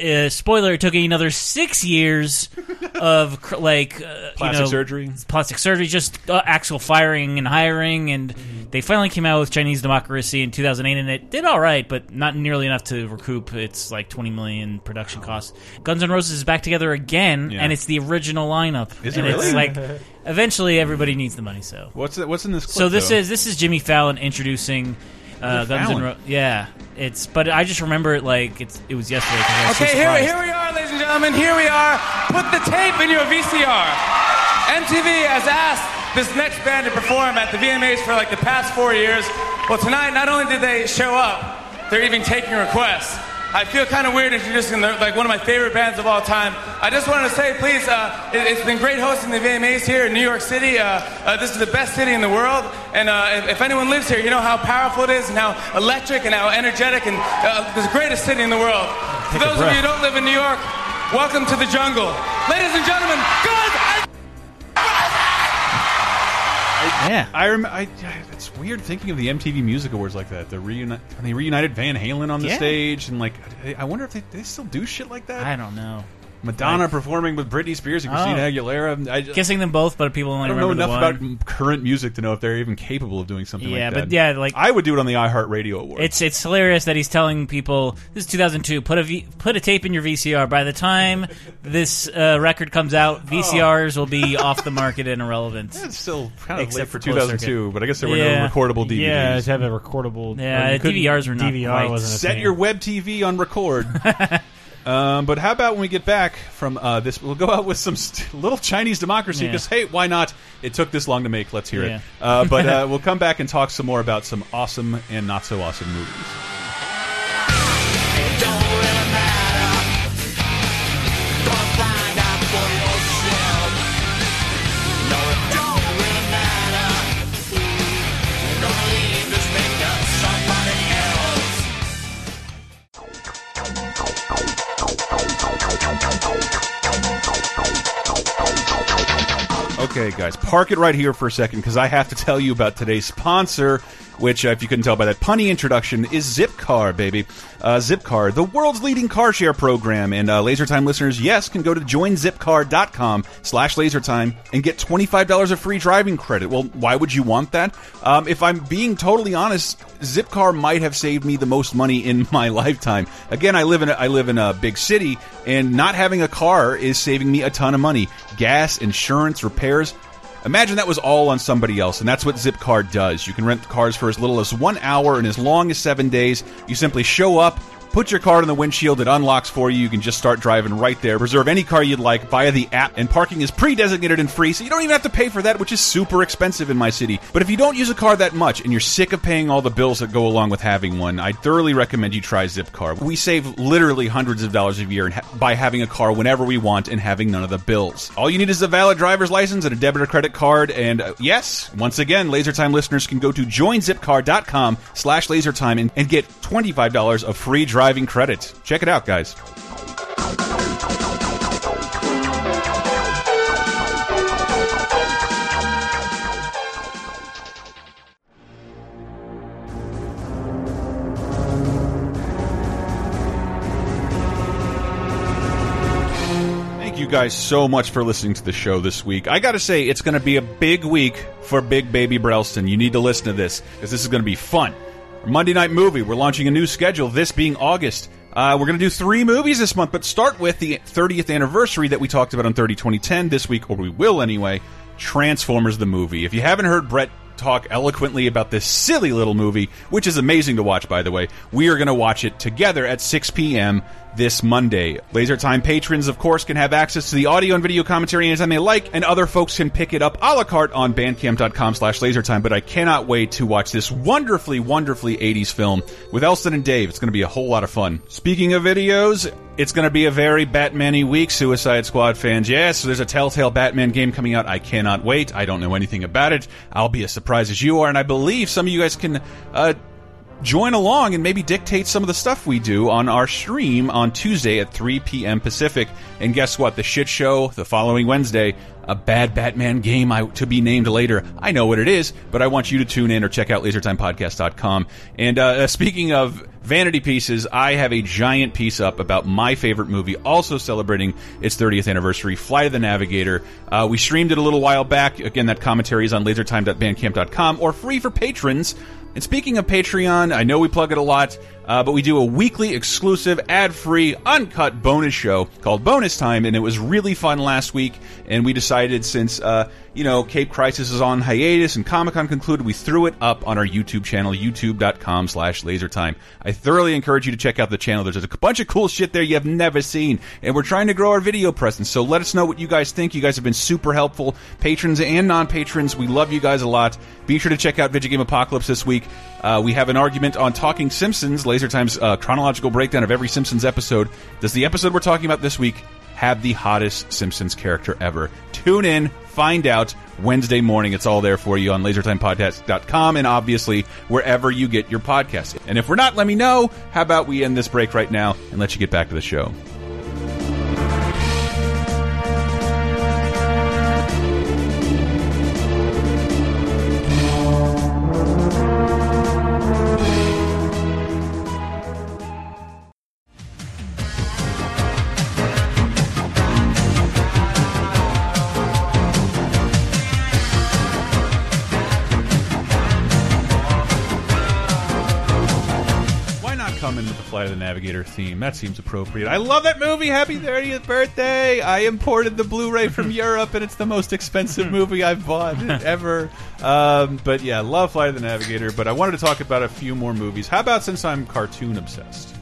uh, spoiler it took another six years of cr- like uh, Plastic you know, surgery. plastic surgery, just uh, actual firing and hiring, and they finally came out with Chinese Democracy in 2008, and it did all right, but not nearly enough to recoup its like 20 million production costs. Guns N' Roses is back together again, Yeah. and it's the original lineup, Is it and really? it's like eventually everybody needs the money, so. What's it, what's in this clip? So this though? is this is Jimmy Fallon introducing uh, Guns N' Fallon? Roses. Yeah, it's but I just remember it like it's it was yesterday. I was so Okay, here, here we are, ladies and gentlemen. Here we are. Put the tape in your VCR. MTV has asked this next band to perform at the VMAs for like the past four years. Well, tonight, not only did they show up, they're even taking requests. I feel kind of weird introducing the, like one of my favorite bands of all time. I just wanted to say, please, uh, it, it's been great hosting the VMAs here in New York City. Uh, uh, this is the best city in the world, and uh, if, if anyone lives here, you know how powerful it is, and how electric, and how energetic, and uh, it's the greatest city in the world. For Take a those of you who don't live in New York, welcome to the jungle, ladies and gentlemen. Guns. Yeah. I, rem- I it's weird thinking of the MTV Music Awards like that. The reuni- they reunited Van Halen on the Yeah. stage, and like I- I wonder if they, they still do shit like that. I don't know. Madonna Like- performing with Britney Spears and Christina Oh. Aguilera. I, Kissing them both, but people only I don't know enough the one. about current music to know if they're even capable of doing something Yeah, like that. but yeah, like- I would do it on the iHeartRadio Awards. It's it's hilarious that he's telling people this is 2002. Put a v, put a tape in your VCR. By the time this uh, record comes out, VCRs will be off the market and irrelevant. It's still kind of Except late for for 2002, circuit. but I guess there were Yeah. no recordable DVDs. Yeah, to have a recordable. Yeah, or you couldn't- DVRs were not DVR quite. wasn't a Set thing. your web TV on record. um, but how about when we get back from uh, this, we'll go out with some st little Chinese democracy Yeah. because hey, why not? It took this long to make. Let's hear Yeah. it. Uh, but uh, we'll come back and talk some more about some awesome and not so awesome movies. Okay, guys, park it right here for a second because I have to tell you about today's sponsor, which, uh, if you couldn't tell by that punny introduction, is Zipcar, baby. Uh, Zipcar, the world's leading car share program, and uh, LaserTime listeners, yes, can go to joinzipcar.com slash LaserTime and get $25 of free driving credit. Well, why would you want that? Um, if I'm being totally honest, Zipcar might have saved me the most money in my lifetime. Again, I live in a, I live in a big city, and not having a car is saving me a ton of money. Gas, insurance, repairs. Imagine that was all on somebody else, and that's what Zipcar does. You can rent cars for as little as one hour and as long as seven days. You simply show up, put your card in the windshield, it unlocks for you. You can just start driving right there. Reserve any car you'd like via the app, and parking is pre-designated and free, so you don't even have to pay for that, which is super expensive in my city. But if you don't use a car that much and you're sick of paying all the bills that go along with having one, I thoroughly recommend you try Zipcar. We save literally hundreds of dollars a year by having a car whenever we want and having none of the bills. All you need is a valid driver's license and a debit or credit card. And uh, yes, once again, LaserTime listeners can go to joinzipcar.com slash lasertime and, and get $25 of free driving credit. Check it out, guys. Thank you guys so much for listening to the show this week. I gotta say, it's gonna be a big week for Big Baby Brelston. You need to listen to this, because this is gonna be fun. Monday Night Movie, we're launching a new schedule, this being August. Uh, we're gonna do three movies this month, but start with the 30th anniversary that we talked about on 30 2010 this week, or we will anyway. Transformers the movie. If you haven't heard Brett talk eloquently about this silly little movie, which is amazing to watch, by the way. We are going to watch it together at 6 p.m. this Monday. Laser Time patrons, of course, can have access to the audio and video commentary anytime they like, and other folks can pick it up a la carte on bandcamp.com slash lasertime. But I cannot wait to watch this wonderfully, wonderfully 80s film with Elston and Dave. It's going to be a whole lot of fun. Speaking of videos, it's going to be a very Batman-y week, Suicide Squad fans. Yes, there's a Telltale Batman game coming out. I cannot wait. I don't know anything about it. I'll be as surprised as you are, and I believe some of you guys can uh, join along and maybe dictate some of the stuff we do on our stream on Tuesday at 3 p.m. Pacific. And guess what? The shit show the following Wednesday, a bad Batman game I, to be named later. I know what it is, but I want you to tune in or check out lasertimepodcast.com. And uh, speaking of vanity pieces, I have a giant piece up about my favorite movie, also celebrating its 30th anniversary, Flight of the Navigator. Uh, we streamed it a little while back. Again, that commentary is on lasertime.bandcamp.com or free for patrons. And speaking of Patreon, I know we plug it a lot, uh, but we do a weekly exclusive, ad free, uncut bonus show called Bonus Time, and it was really fun last week. And we decided since uh, you know Cape Crisis is on hiatus and Comic Con concluded, we threw it up on our YouTube channel, YouTube.com/slash LaserTime. I thoroughly encourage you to check out the channel. There's a bunch of cool shit there you have never seen, and we're trying to grow our video presence. So let us know what you guys think. You guys have been super helpful, patrons and non-patrons. We love you guys a lot. Be sure to check out Video Game Apocalypse this week. Uh, we have an argument on Talking Simpsons, Laser Time's uh, chronological breakdown of every Simpsons episode. Does the episode we're talking about this week have the hottest Simpsons character ever? Tune in, find out Wednesday morning. It's all there for you on lasertimepodcast.com and obviously wherever you get your podcasts. And if we're not, let me know. How about we end this break right now and let you get back to the show? Theme? That seems appropriate. I love that movie. Happy 30th birthday. I imported the Blu-ray from Europe, and it's the most expensive movie I've bought ever. Um, but yeah, love Flight of the Navigator. But I wanted to talk about a few more movies. How about since I'm cartoon obsessed?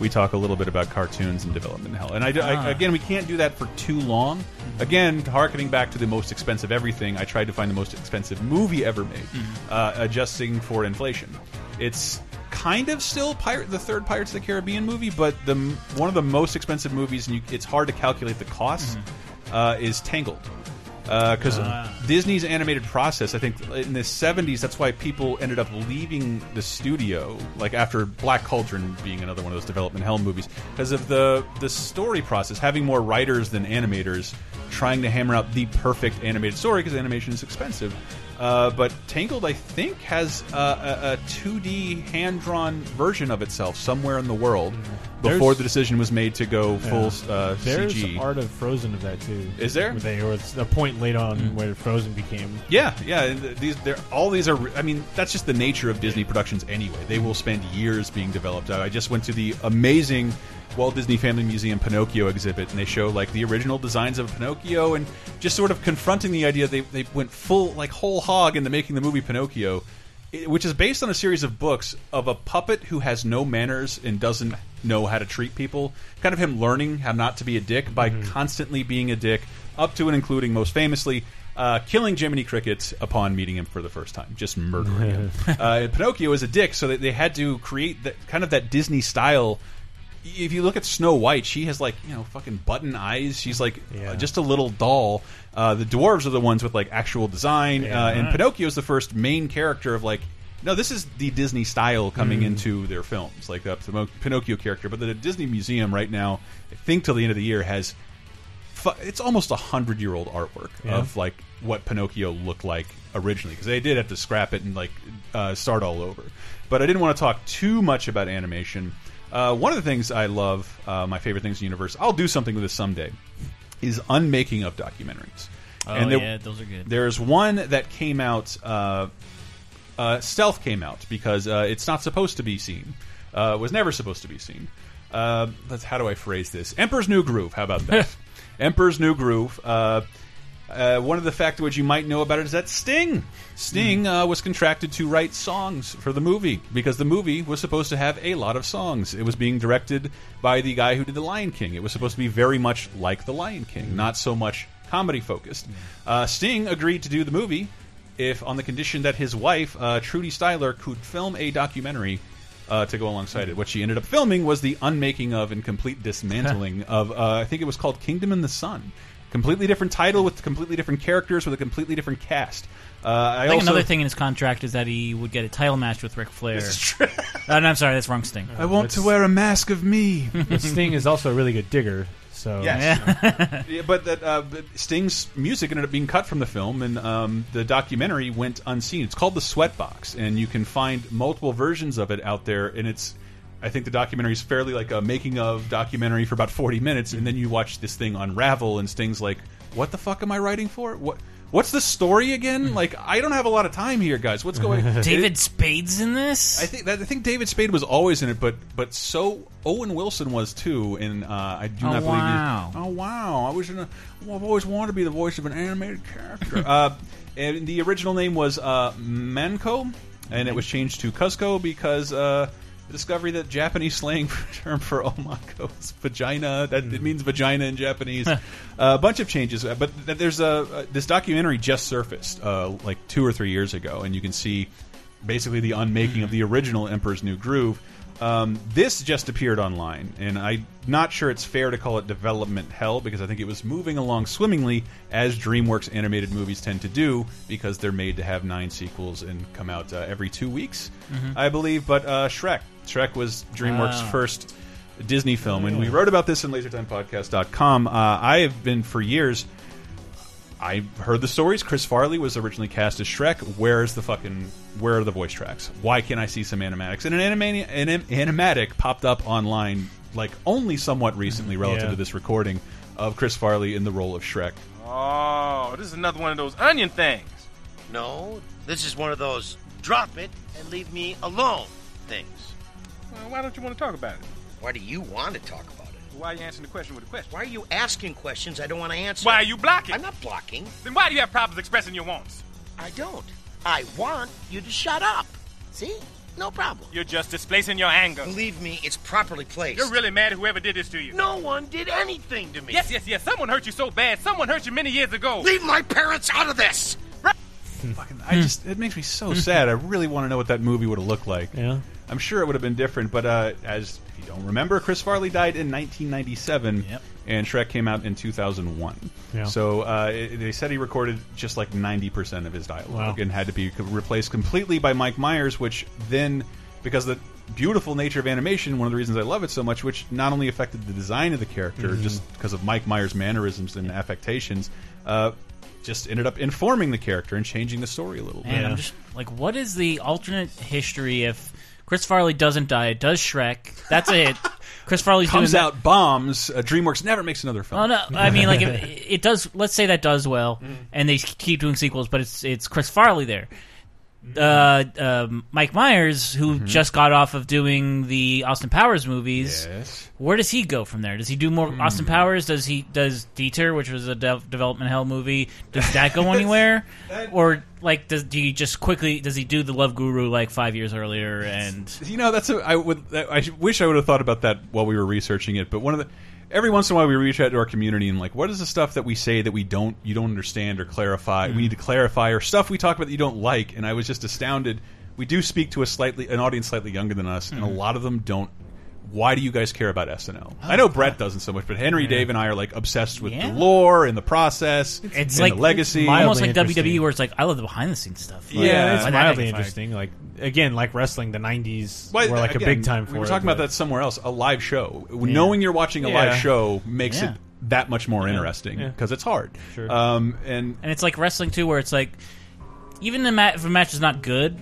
We talk a little bit about cartoons and development hell. And I, I- Ah. again, we can't do that for too long. Again, harkening back to the most expensive everything, I tried to find the most expensive movie ever made, uh, adjusting for inflation. It's kind of still Pirate, the third Pirates of the Caribbean movie, but the one of the most expensive movies, and you, it's hard to calculate the cost, uh, is Tangled. Uh, because ah. Disney's animated process, I think in the 70s, that's why people ended up leaving the studio, like after Black Cauldron being another one of those development hell movies, because of the the story process, having more writers than animators, trying to hammer out the perfect animated story because animation is expensive. Uh, but Tangled, I think, has a, a 2D hand-drawn version of itself somewhere in the world before There's- the decision was made to go full uh, There's CG. art of Frozen of that too. Is there? They or it's a point late on where Frozen became. Yeah, yeah. These, they're all these are. I mean, that's just the nature of Disney productions anyway. They will spend years being developed. I just went to the amazing Walt Disney Family Museum Pinocchio exhibit, and they show like the original designs of Pinocchio, and just sort of confronting the idea they they went full like whole hog into making the movie Pinocchio. Which is based on a series of books of a puppet who has no manners and doesn't know how to treat people. Kind of him learning how not to be a dick by constantly being a dick, up to and including most famously uh, killing Jiminy Cricket upon meeting him for the first time, just murdering him. uh, Pinocchio is a dick, so that they had to create that kind of that Disney style. If you look at Snow White, she has like you know fucking button eyes. She's like Yeah. uh, just a little doll. Uh, the dwarves are the ones with like actual design, uh, and Pinocchio is the first main character of like. No, this is the Disney style coming into their films, like the Pinocchio character. But the Disney Museum right now, I think till the end of the year, has it's almost a hundred year old artwork Yeah. of like what Pinocchio looked like originally because they did have to scrap it and like uh, start all over. But I didn't want to talk too much about animation. Uh, one of the things I love, uh, my favorite things in the universe, I'll do something with this someday, is unmaking of documentaries. Oh there- yeah, those are good. there's one that came out. Uh, uh, Stealth came out because uh, it's not supposed to be seen. Uh, was never supposed to be seen. Let's, how do I phrase this? Emperor's New Groove. How about that? Emperor's New Groove. Uh, one of the factoids you might know about it is that Sting, Sting uh, was contracted to write songs for the movie because the movie was supposed to have a lot of songs. It was being directed by the guy who did The Lion King. It was supposed to be very much like The Lion King, not so much comedy focused. Uh, Sting agreed to do the movie if on the condition that his wife, uh, Trudy Styler, could film a documentary uh, to go alongside it. What she ended up filming was the unmaking of and complete dismantling of, uh, I think it was called Kingdom in the Sun. Completely different title with completely different characters with a completely different cast. Uh, I, I think also, another thing in his contract is that he would get a title match with Ric Flair. Uh, no, I'm sorry, that's wrong Sting. I want to wear a mask of me. Sting is also a really good digger. So Yes. Yeah, but that uh, but Sting's music ended up being cut from the film, and um, the documentary went unseen. It's called the Sweatbox, and you can find multiple versions of it out there. And it's, I think the documentary is fairly like a making of documentary for about forty minutes, and then you watch this thing unravel, and Sting's like, "What the fuck am I writing for? What?" What's the story again? Like, I don't have a lot of time here, guys. What's going? David Spade's in this. I think that, I think David Spade was always in it, but but so Owen Wilson was too. And uh, I do Oh, not believe. wow. You, oh wow! I was in a. Well, I've always wanted to be the voice of an animated character. uh, and the original name was uh, Manko, and it was changed to Kuzco because. Uh, the discovery that Japanese slang term for omako is vagina. That it means vagina in Japanese. uh, a bunch of changes, uh, but there's a uh, this documentary just surfaced uh, like two or three years ago, and you can see basically the unmaking of the original Emperor's New Groove. Um, this just appeared online, and I'm not sure it's fair to call it development hell because I think it was moving along swimmingly as DreamWorks animated movies tend to do because they're made to have nine sequels and come out uh, every two weeks, I believe. But uh, Shrek, Shrek was DreamWorks' Ah. first Disney film, and we wrote about this in LaserTimePodcast.com. Uh, I have been for years. I heard the stories. Chris Farley was originally cast as Shrek. Where's the fucking where are the voice tracks? Why can't I see some animatics? And an animani an animatic popped up online like only somewhat recently mm-hmm. relative Yeah. to this recording of Chris Farley in the role of Shrek. Oh, this is another one of those onion things. No, this is one of those drop it and leave me alone things. Well, why don't you want to talk about it? Why do you want to talk about it? Why are you answering the question with a question? Why are you asking questions I don't want to answer? Why are you blocking? I'm not blocking. Then why do you have problems expressing your wants? I don't. I want you to shut up. See? No problem. You're just displacing your anger. Believe me, it's properly placed. You're really mad at whoever did this to you. No one did anything to me. Yes, yes, yes. Someone hurt you so bad. Someone hurt you many years ago. Leave my parents out of this. Fucking, I just it makes me so sad. I really want to know what that movie would have looked like. Yeah. I'm sure it would have been different, but uh, as if you don't remember, Chris Farley died in 1997, Yep. and Shrek came out in 2001. Yeah. So uh, it, they said he recorded just like 90% of his dialogue Wow. and had to be replaced completely by Mike Myers, which then, because the beautiful nature of animation, one of the reasons I love it so much, which not only affected the design of the character, Mm-hmm. just because of Mike Myers' mannerisms and affectations, uh, just ended up informing the character and changing the story a little bit. And Yeah. I'm just like, what is the alternate history if Chris Farley doesn't die, it does Shrek? That's a hit. Chris Farley's Comes out bombs. Uh, DreamWorks never makes another film. Oh no! I mean, like if it does. Let's say that does well, and they keep doing sequels, but it's it's Chris Farley there. Uh, um, Mike Myers, who just got off of doing the Austin Powers movies, Yes. where does he go from there? Does he do more Austin Powers? Does he does Dieter, which was a dev- development hell movie? Does that go anywhere? or like, does do you just quickly? Does he do the Love Guru like five years earlier? And You know, that's a, I would. I wish I would have thought about that while we were researching it. But one of the every once in a while we reach out to our community and like, what is the stuff that we say that we don't you don't understand or clarify? We need to clarify or stuff we talk about that you don't like. And I was just astounded. We do speak to a slightly an audience slightly younger than us, and a mm-hmm. lot of them don't. Why do you guys care about SNL? I know Brett doesn't so much, but Henry, Dave, and I are like obsessed with Yeah. the lore and the process. it's and like the legacy. almost like WWE, where it's like I love the behind the scenes stuff. Like, Yeah, it's why'd that mildly get fired? interesting. Like again, like wrestling, the '90s Well, were like again, a big time for We were it, talking about that somewhere else. A live show. Knowing you're watching a live show makes Yeah. it that much more interesting Yeah. because it's hard. Sure. Um, and and it's like wrestling too, where it's like even the ma- if a match is not good,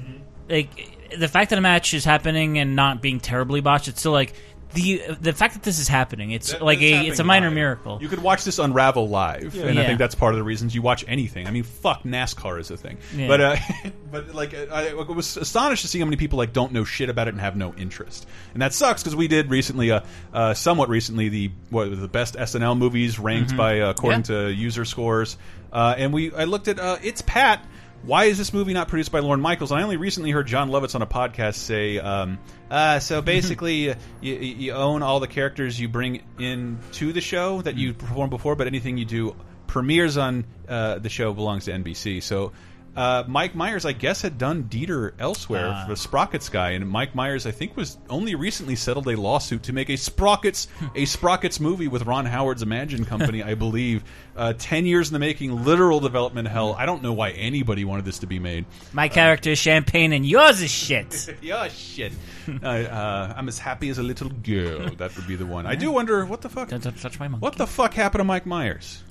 like the fact that a match is happening and not being terribly botched, it's still like the the fact that this is happening. It's That- like a it's a minor live. miracle. You could watch this unravel live, and I think that's part of the reasons you watch anything. I mean, fuck NASCAR is a thing, Yeah. but uh, but like I, I was astonished to see how many people like don't know shit about it and have no interest, and that sucks because we did recently, uh, uh, somewhat recently, the what the best SNL movies ranked by uh, according. Yeah. to user scores, uh, and we I looked at uh, it's Pat. Why is this movie not produced by Lorne Michaels? And I only recently heard Jon Lovitz on a podcast say, um, uh, "So basically, uh, you, you own all the characters you bring in to the show that you performed before, but anything you do premieres on uh, the show belongs to NBC." So. Uh, Mike Myers, I guess, had done Dieter elsewhere Ah. for the Sprockets guy, and Mike Myers, I think, was only recently settled a lawsuit to make a Sprockets a Sprockets movie with Ron Howard's Imagine Company, I believe. Uh, Ten years in the making, literal development hell. I don't know why anybody wanted this to be made. My character is champagne and yours is shit. Your shit. uh, uh, I'm as happy as a little girl. That would be the one. I do wonder what the fuck. Don't, don't touch my monkey. What the fuck happened to Mike Myers?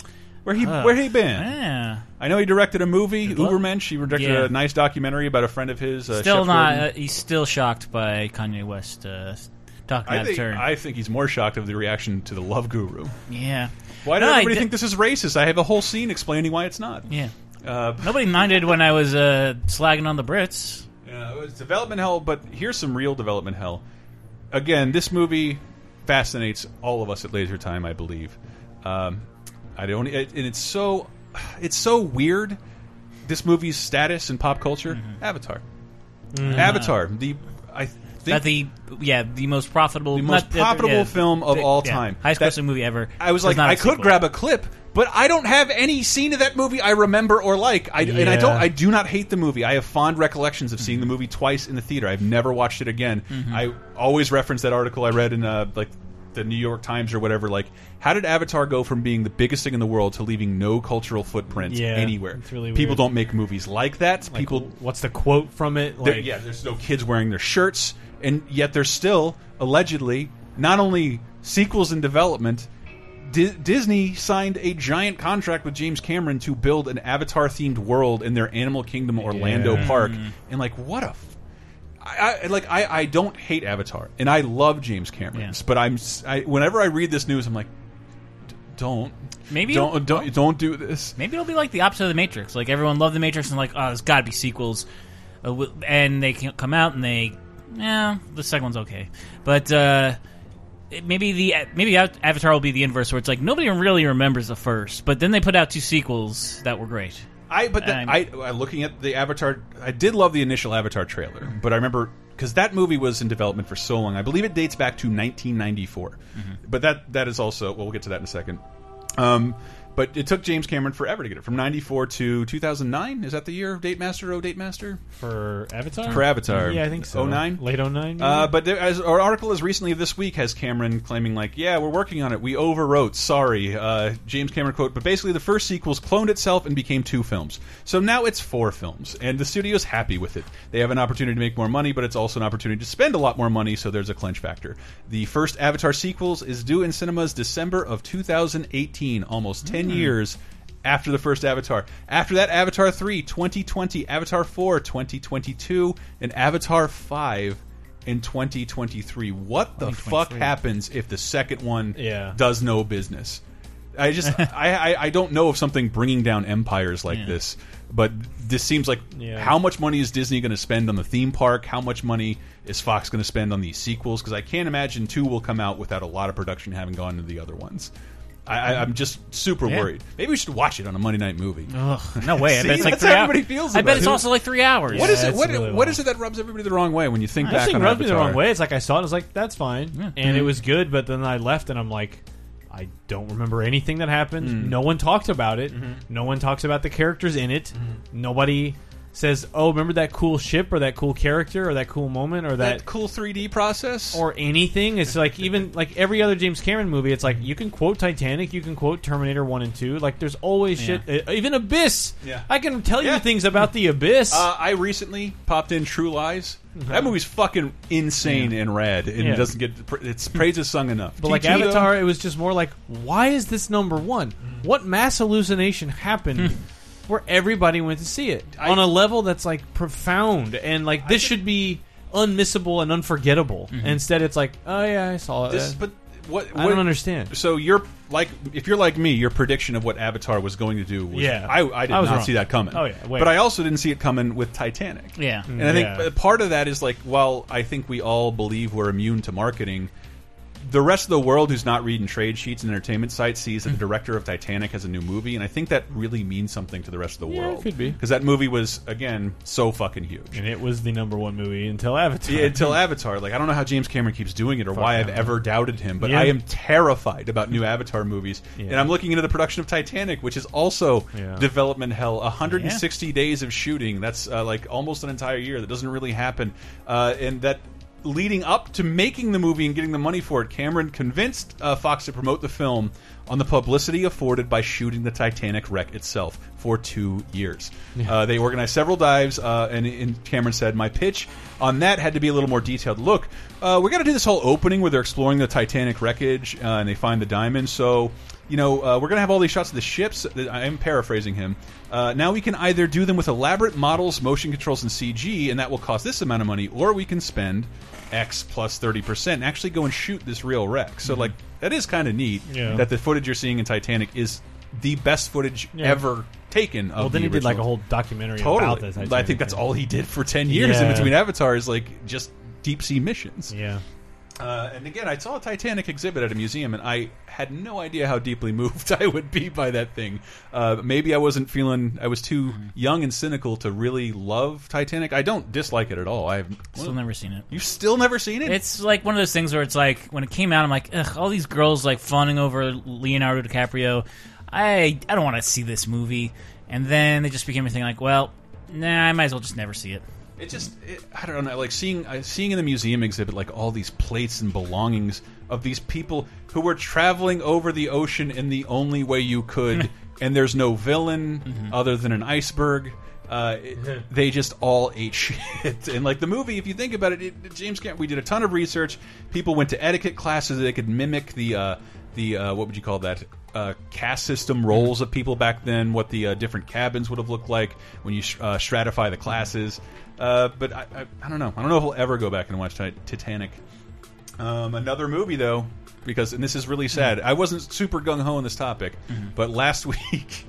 Where he Uh, where he been? Yeah. I know he directed a movie, luck. Supermensch. He directed Yeah. a nice documentary about a friend of his. Uh, Still Shep not. Gordon. Uh, he's still shocked by Kanye West uh, talking I out of think, turn. I think he's more shocked of the reaction to the Love Guru. yeah. Why does No, I everybody di- think this is racist? I have a whole scene explaining why it's not. Yeah. Uh, Nobody minded when I was uh, slagging on the Brits. Yeah, it was development hell, but here's some real development hell. Again, this movie fascinates all of us at Laser Time, I believe. Um, I don't, it, and it's so, it's so weird. This movie's status in pop culture, Avatar. Avatar, the I think That the yeah the most profitable the most not- profitable yeah, film of the- all yeah, time. highest grossing movie ever. I was like, I could sequel. grab a clip, but I don't have any scene of that movie I remember or like. I, And I don't. I do not hate the movie. I have fond recollections of seeing the movie twice in the theater. I've never watched it again. Mhm. I always reference that article I read in uh, like the New York Times or whatever. Like, how did Avatar go from being the biggest thing in the world to leaving no cultural footprint Yeah, anywhere? it's really People weird. don't make movies like that. Like, People what's the quote from it? Like, yeah, there's no kids wearing their shirts, and yet there's still allegedly not only sequels in development. Di Disney signed a giant contract with James Cameron to build an Avatar-themed world in their Animal Kingdom Orlando Yeah. park, Mm. and like, what a. I, I like I, I don't hate Avatar, and I love James Cameron's, but I'm I, whenever I read this news, I'm like, "D- don't Maybe don't don't don't do this. Maybe it'll be like the opposite of the Matrix. Like everyone loved the Matrix and like, oh, there's got to be sequels, uh, and they can come out and they, yeah, the second one's okay, but uh, maybe the maybe Avatar will be the inverse, where it's like nobody really remembers the first, but then they put out two sequels that were great. I but the, I, I looking at the Avatar, I did love the initial Avatar trailer, but I remember because that movie was in development for so long. I believe it dates back to 1994, but that that is also well, we'll get to that in a second. Um, but it took James Cameron forever to get it from 94 to 2009. Is that the year of Date Master? Oh, Date Master for Avatar. for Avatar. Yeah, I think so. 09? Late 09? Uh, but there, as our article as recently this week has Cameron claiming like, yeah, we're working on it. We overwrote. Sorry, uh, James Cameron quote. But basically, the first sequels cloned itself and became two films. So now it's four films, and the studio's happy with it. They have an opportunity to make more money, but it's also an opportunity to spend a lot more money. So there's a clinch factor. The first Avatar sequels is due in cinemas December of 2018, almost 10 Hmm. Mm-hmm. years after the first Avatar. After that, Avatar 3, 2020, Avatar 4, 2022, and Avatar 5 in 2023. What the fuck happens if the second one Yeah. does no business? I just I, I I don't know of something bringing down empires like Yeah. this, but this seems like Yeah. how much money is Disney going to spend on the theme park? How much money is Fox going to spend on these sequels? Because I can't imagine two will come out without a lot of production having gone into the other ones. I, I'm just super Yeah. worried. Maybe we should watch it on a Monday night movie. Ugh, no way. I See, bet it's like that's how everybody feels I bet it's it. also like three hours. What is Yeah, it? it's What, really what is it that rubs everybody the wrong way when you think I back think on it rubs me the wrong way. It's like I saw it, I was like, that's fine, and Mhm. it was good. But then I left, and I'm like, I don't remember anything that happened. Mm. No one talked about it. Mm-hmm. No one talks about the characters in it. Nobody says, "Oh, remember that cool ship or that cool character or that cool moment or that." That cool 3D process? or anything. It's like even like every other James Cameron movie. It's like you can quote Titanic, you can quote Terminator One and Two. Like there's always shit. uh, Even Abyss. Yeah. I can tell Yeah. you things about the Abyss. Uh, I recently popped in True Lies. That movie's fucking insane and rad, and Yeah. it doesn't get its praise is sung enough. But like T2, though, Avatar, it was just more like, why is this number one? What mass hallucination happened where everybody went to see it on a level that's like profound and like this should be unmissable and unforgettable. Mm-hmm. Instead, it's like, oh yeah, I saw it. This, uh, but what, I don't understand. So you're like, if you're like me, your prediction of what Avatar was going to do was, Yeah. I, I did I was not wrong. see that coming. Oh, yeah, way but I also didn't see it coming with Titanic. Yeah. and I think Yeah. part of that is like, while I think we all believe we're immune to marketing. The rest of the world who's not reading trade sheets and entertainment sites sees that the director of Titanic has a new movie, and I think that really means something to the rest of the Yeah, it world. could be. because that movie was again so fucking huge. And it was the number one movie until Avatar. Yeah, until Avatar. Like I don't know how James Cameron keeps doing it or why I've him. ever doubted him, but Yeah. I am terrified about new Avatar movies. Yeah. And I'm looking into the production of Titanic, which is also development hell. 160 days of shooting. That's uh, like almost an entire year. That doesn't really happen. Uh, and that leading up to making the movie and getting the money for it, Cameron convinced uh, Fox to promote the film on the publicity afforded by shooting the Titanic wreck itself for two years. Uh, they organized several dives, uh, and, and Cameron said, "My pitch on that had to be a little more detailed. Look, uh, we're going to do this whole opening where they're exploring the Titanic wreckage uh, and they find the diamond. So." You know, uh, we're going to have all these shots of the ships. I am paraphrasing him. Uh, now we can either do them with elaborate models, motion controls, and CG, and that will cost this amount of money, or we can spend X plus 30% and actually go and shoot this real wreck. So, like, that is kind of neat Yeah. that the footage you're seeing in Titanic is the best footage Yeah. ever taken. Of Well, then the he did like a whole documentary totally. about the I think that's all he did for ten years in Yeah. between Avatars, like just deep sea missions. Yeah. Uh, and again, I saw a Titanic exhibit at a museum, and I had no idea how deeply moved I would be by that thing. Uh, maybe I wasn't feeling, I was too young and cynical to really love Titanic. I don't dislike it at all. I've Still never seen it. You've still never seen it? It's like one of those things where it's like when it came out, I'm like, ugh, all these girls like fawning over Leonardo DiCaprio. I I don't want to see this movie. And then they just became a thing like, well, nah, I might as well just never see it. It just, it, I don't know, like seeing uh, seeing in the museum exhibit like all these plates and belongings of these people who were traveling over the ocean in the only way you could, and there's no villain other than an iceberg. Uh, it- they just all ate shit, and like the movie, if you think about it, it James Cameron, we did a ton of research. People went to etiquette classes; they could mimic the uh, the uh, what would you call that uh, caste system roles of people back then, what the uh, different cabins would have looked like when you uh, stratify the classes. Uh, but I, I, I don't know. I don't know if we'll ever go back and watch Titanic. Um, another movie though, because and this is really sad. I wasn't super gung ho on this topic, but last week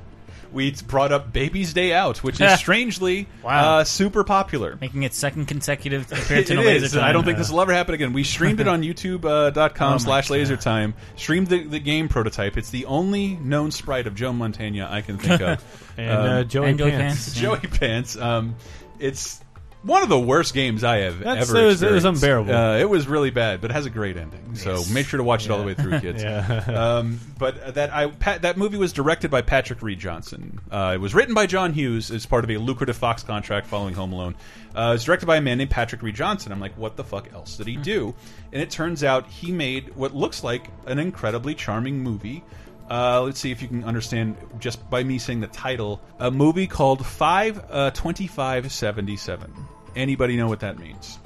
we brought up Baby's Day Out, which is strangely Wow. uh, super popular. Making it second consecutive appearance It in a laser is. time. I don't think this will ever happen again. We streamed it on youtube.com uh, Oh slash God. laser time. Streamed the, the game prototype. It's the only known sprite of Joe Montana I can think of. And, uh, Joey And Pants. Pants. Joey Pants. Um, it's one of the worst games I have That's- ever it was- it was unbearable. Uh, it was really bad, but it has a great ending. So make sure to watch it all the way through, kids. Yeah. um, but that I Pat, that movie was directed by Patrick Read Johnson. Uh, it was written by John Hughes as part of a lucrative Fox contract following Home Alone. Uh, it's directed by a man named Patrick Read Johnson. I'm like, what the fuck else did he do? And it turns out he made what looks like an incredibly charming movie. Uh, let's see if you can understand just by me saying the title. A movie called Five uh, Twenty Five Seventy Seven. Anybody know what that means?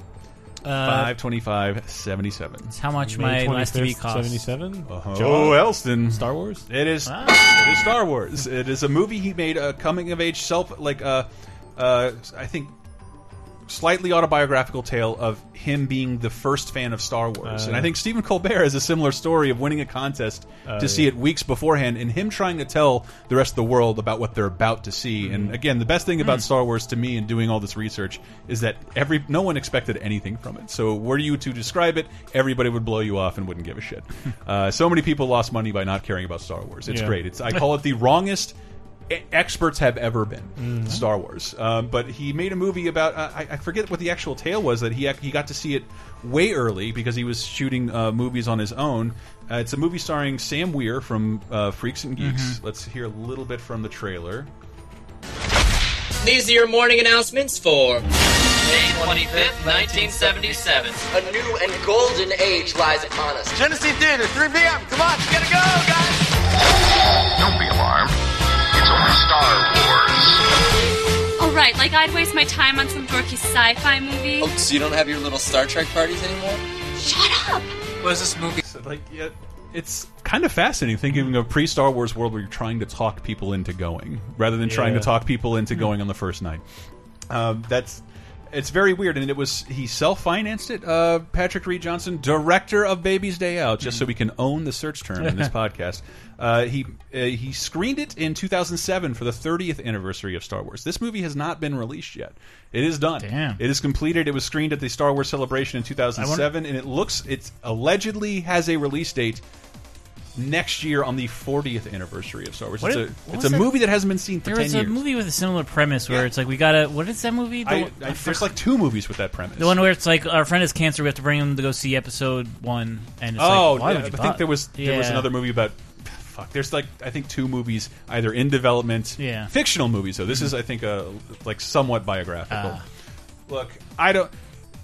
Uh, Five twenty five seventy seven. It's how much May my last TV cost. 77? Joe Elston. Star Wars? It is. Ah. It is Star Wars. It is a movie he made, a coming of age self, like uh, uh, I think, slightly autobiographical tale of him being the first fan of Star Wars. Uh. and I think Stephen Colbert has a similar story of winning a contest Uh, to see yeah. it weeks beforehand, and him trying to tell the rest of the world about what they're about to see. Mm-hmm. And again, the best thing about Mm. Star Wars to me and doing all this research is that every no one expected anything from it. So were you to describe it, everybody would blow you off and wouldn't give a shit. uh, so many people lost money by not caring about Star Wars. It's Yeah. great. It's I call it the wrongest experts have ever been Mm-hmm. Star Wars. Um, but he made a movie about uh, I, I forget what the actual tale was that he he got to see it way early because he was shooting uh, movies on his own. Uh, it's a movie starring Sam Weir from uh, Freaks and Geeks. Mm-hmm. Let's hear a little bit from the trailer. These are your morning announcements for May 25th, 1977. A new and golden age lies upon us. Genesee Theater, 3 p.m. Come on, you gotta go, guys. Don't be alarmed. It's only Star Wars. Oh, right, like I'd waste my time on some dorky sci fi movie. Oh, so you don't have your little Star Trek parties anymore? Shut up! What is this movie? So, like, yeah, it's kind of fascinating thinking of a pre Star Wars world where you're trying to talk people into going rather than trying to talk people into going on the first night. Um, that's it's very weird, and it was he self financed it. Uh, Patrick Read Johnson, director of Baby's Day Out, just so we can own the search term in this podcast. Uh, he uh, he screened it in 2007 for the 30th anniversary of Star Wars. This movie has not been released yet. It is done. Damn. It is completed. It was screened at the Star Wars Celebration in 2007, and it looks it allegedly has a release date next year on the 40th anniversary of Star Wars. What it's a it's a that? movie that hasn't been seen for There 10 was a movie with a similar premise where Yeah. it's like we gotta. What is that movie? The, I, I, there's like two movies with that premise. the one where it's like our friend has cancer. We have to bring him to go see episode one. And it's oh, like, why yeah, would you I think there was there was another movie about. Fuck, there's like I think two movies either in development, Yeah. Mm-hmm. fictional movies. So this is I think a like somewhat biographical. Ah. Look, I don't.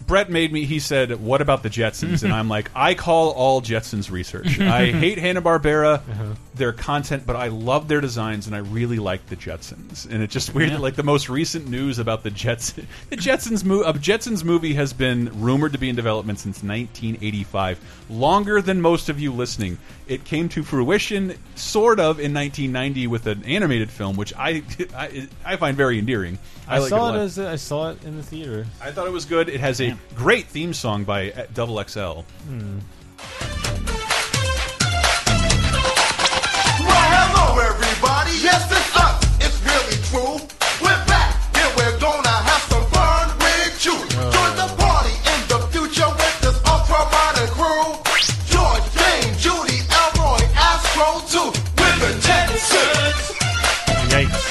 Brett made me. He said, "What about the Jetsons?" and I'm like, I call all Jetsons research. I hate Hanna Barbera, Uh-huh. their content, but I love their designs, and I really like the Jetsons. And it's just weird. Yeah. Like the most recent news about the Jetsons, the Jetsons movie. A Jetsons movie has been rumored to be in development since 1985, longer than most of you listening. It came to fruition, sort of, in 1990 with an animated film, which I I, I find very endearing. I, like saw a it, as I saw it in the theater. I thought it was good. It has a Damn. Great theme song by uh, Double XL. Hmm. Well, hello, everybody. Yes, it's us. It's really true. We're back, and we're gonna have some fun with you. Uh. Join the party in the future with this ultra modern crew. George, Jane, Judy, Elroy, Astro, too. With the Jetsons. Yikes.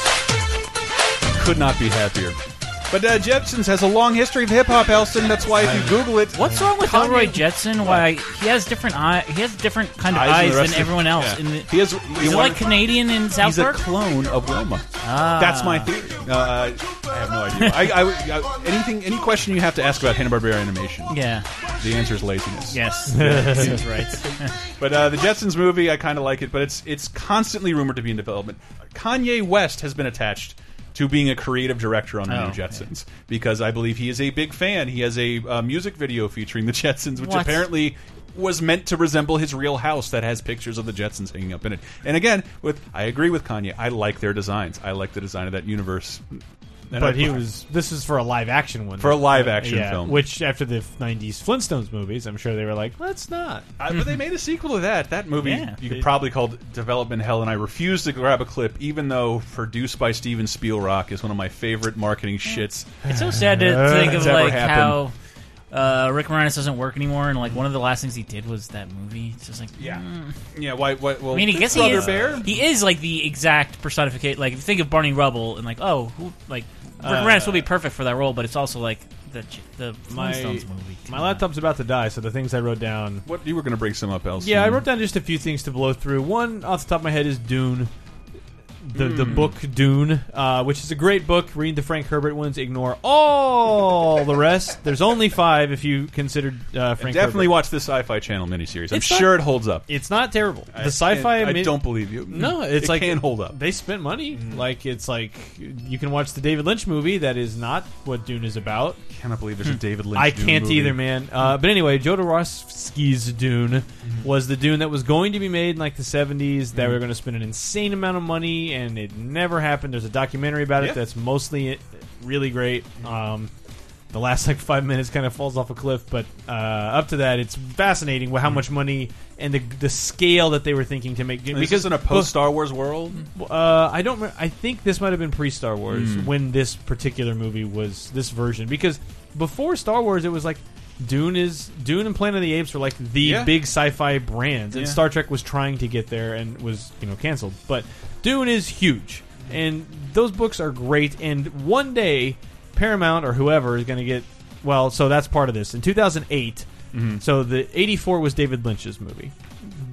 Could not be happier. But uh, Jetsons has a long history of hip hop, Elston. That's why if you Google it, What's wrong with Kanye- Elroy Jetson? Why he has different eye, he has different kind of Eyes than eyes the than of- everyone else. yeah. In the, He has- is he wanna- like Canadian in South He's a Park? clone of Wilma. Ah. That's my theory. Uh, I have no idea. I, I, I- anything, any question you have to ask about Hanna Barbera animation? Yeah. The answer is laziness. Yes. Seems right. but uh, the Jetsons movie, I kind of like it, but it's it's constantly rumored to be in development. Kanye West has been attached to being a creative director on the Oh, new. Jetsons because I believe he is a big fan. He has a uh, music video featuring the Jetsons, which What? apparently was meant to resemble his real house that has pictures of the Jetsons hanging up in it. And again, with I agree with Kanye. I like their designs. I like the design of that universe. And but I- he was. This is for a live action one. For a live action yeah, film. Which after the '90s Flintstones movies, I'm sure they were like, let's not. Uh, but they made a sequel to that. That movie Yeah. you could probably call Development Hell, and I refuse to grab a clip, even though produced by Steven Spielrock is one of my favorite marketing shits. It's so sad to think of like happened. how uh, Rick Moranis doesn't work anymore, and like one of the last things he did was that movie. It's just like Yeah. mm. Yeah, why? why well, I mean, I guess he Brother is. Bear. He is like the exact personification. Like if you think of Barney Rubble and like, oh, who, like Rick Uh, Moranis will be perfect for that role, but it's also like the the My Flintstones movie. my laptop's about to die, so the things I wrote down. What you were going to bring some up, else? Yeah, I wrote down just a few things to blow through. One off the top of my head is Dune. The, the Hmm. book Dune, uh, which is a great book. Read the Frank Herbert ones. Ignore all the rest. There's only five if you considered uh, Frank. definitely Herbert. watch the Sci-Fi Channel miniseries. I'm It's not- sure it holds up. It's not terrible. The sci-fi. I mid- don't believe you. No, it's It like can hold up. They spent money. Like it's like you can watch the David Lynch movie. That is not what Dune is about. Cannot believe there's a David Lynch. I Dune can't movie. either, man. Uh, but anyway, Jodorowsky's Dune was the Dune that was going to be made in like the 70s. That we were going to spend an insane amount of money, and it never happened. There's a documentary about Yeah. it that's mostly really great. Um, the last like five minutes kind of falls off a cliff, but uh, up to that, it's fascinating how much money and the the scale that they were thinking to make this in a post Star Wars world? Uh, I don't. I think this might have been pre Star Wars Mm. when this particular movie was this version because before Star Wars it was like Dune is Dune and Planet of the Apes were like the Yeah. big sci-fi brands, and Yeah. Star Trek was trying to get there and was you know canceled. But Dune is huge, and those books are great. And one day Paramount or whoever is going to get well. So that's part of this. In 2008, Mhm. so the 84 was David Lynch's movie.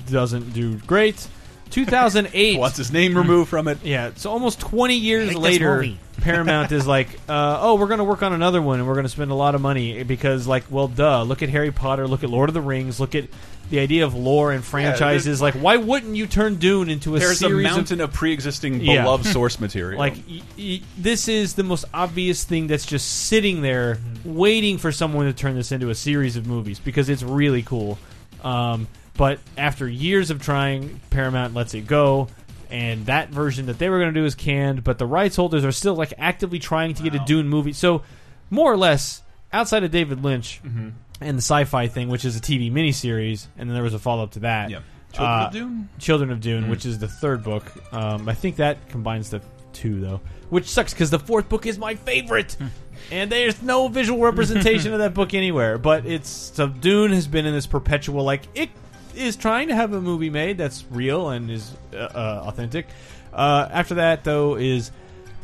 Doesn't do great. 2008 What's his name removed from it. yeah, so almost 20 years Hate later. Paramount is like, uh, oh, we're going to work on another one and we're going to spend a lot of money because, like, well, duh. Look at Harry Potter, look at Lord of the Rings, look at the idea of lore and franchises. like, why wouldn't you turn Dune into a There's a series mountain of, pre-existing Yeah. beloved source material. Like, y- y- this is the most obvious thing that's just sitting there waiting for someone to turn this into a series of movies because it's really cool. Um, but after years of trying, Paramount lets it go. And that version that they were going to do is canned, but the rights holders are still like actively trying to get a Dune movie. So, more or less, outside of David Lynch Mhm. and the sci-fi thing, which is a TV miniseries, and then there was a follow-up to that. Yeah. Children uh, of Dune? Children of Dune, Mhm. which is the third book. Um, I think that combines the two though, which sucks because the fourth book is my favorite, and there's no visual representation of that book anywhere. But it's so Dune has been in this perpetual like it is trying to have a movie made that's real and is uh, uh, authentic. Uh, after that though is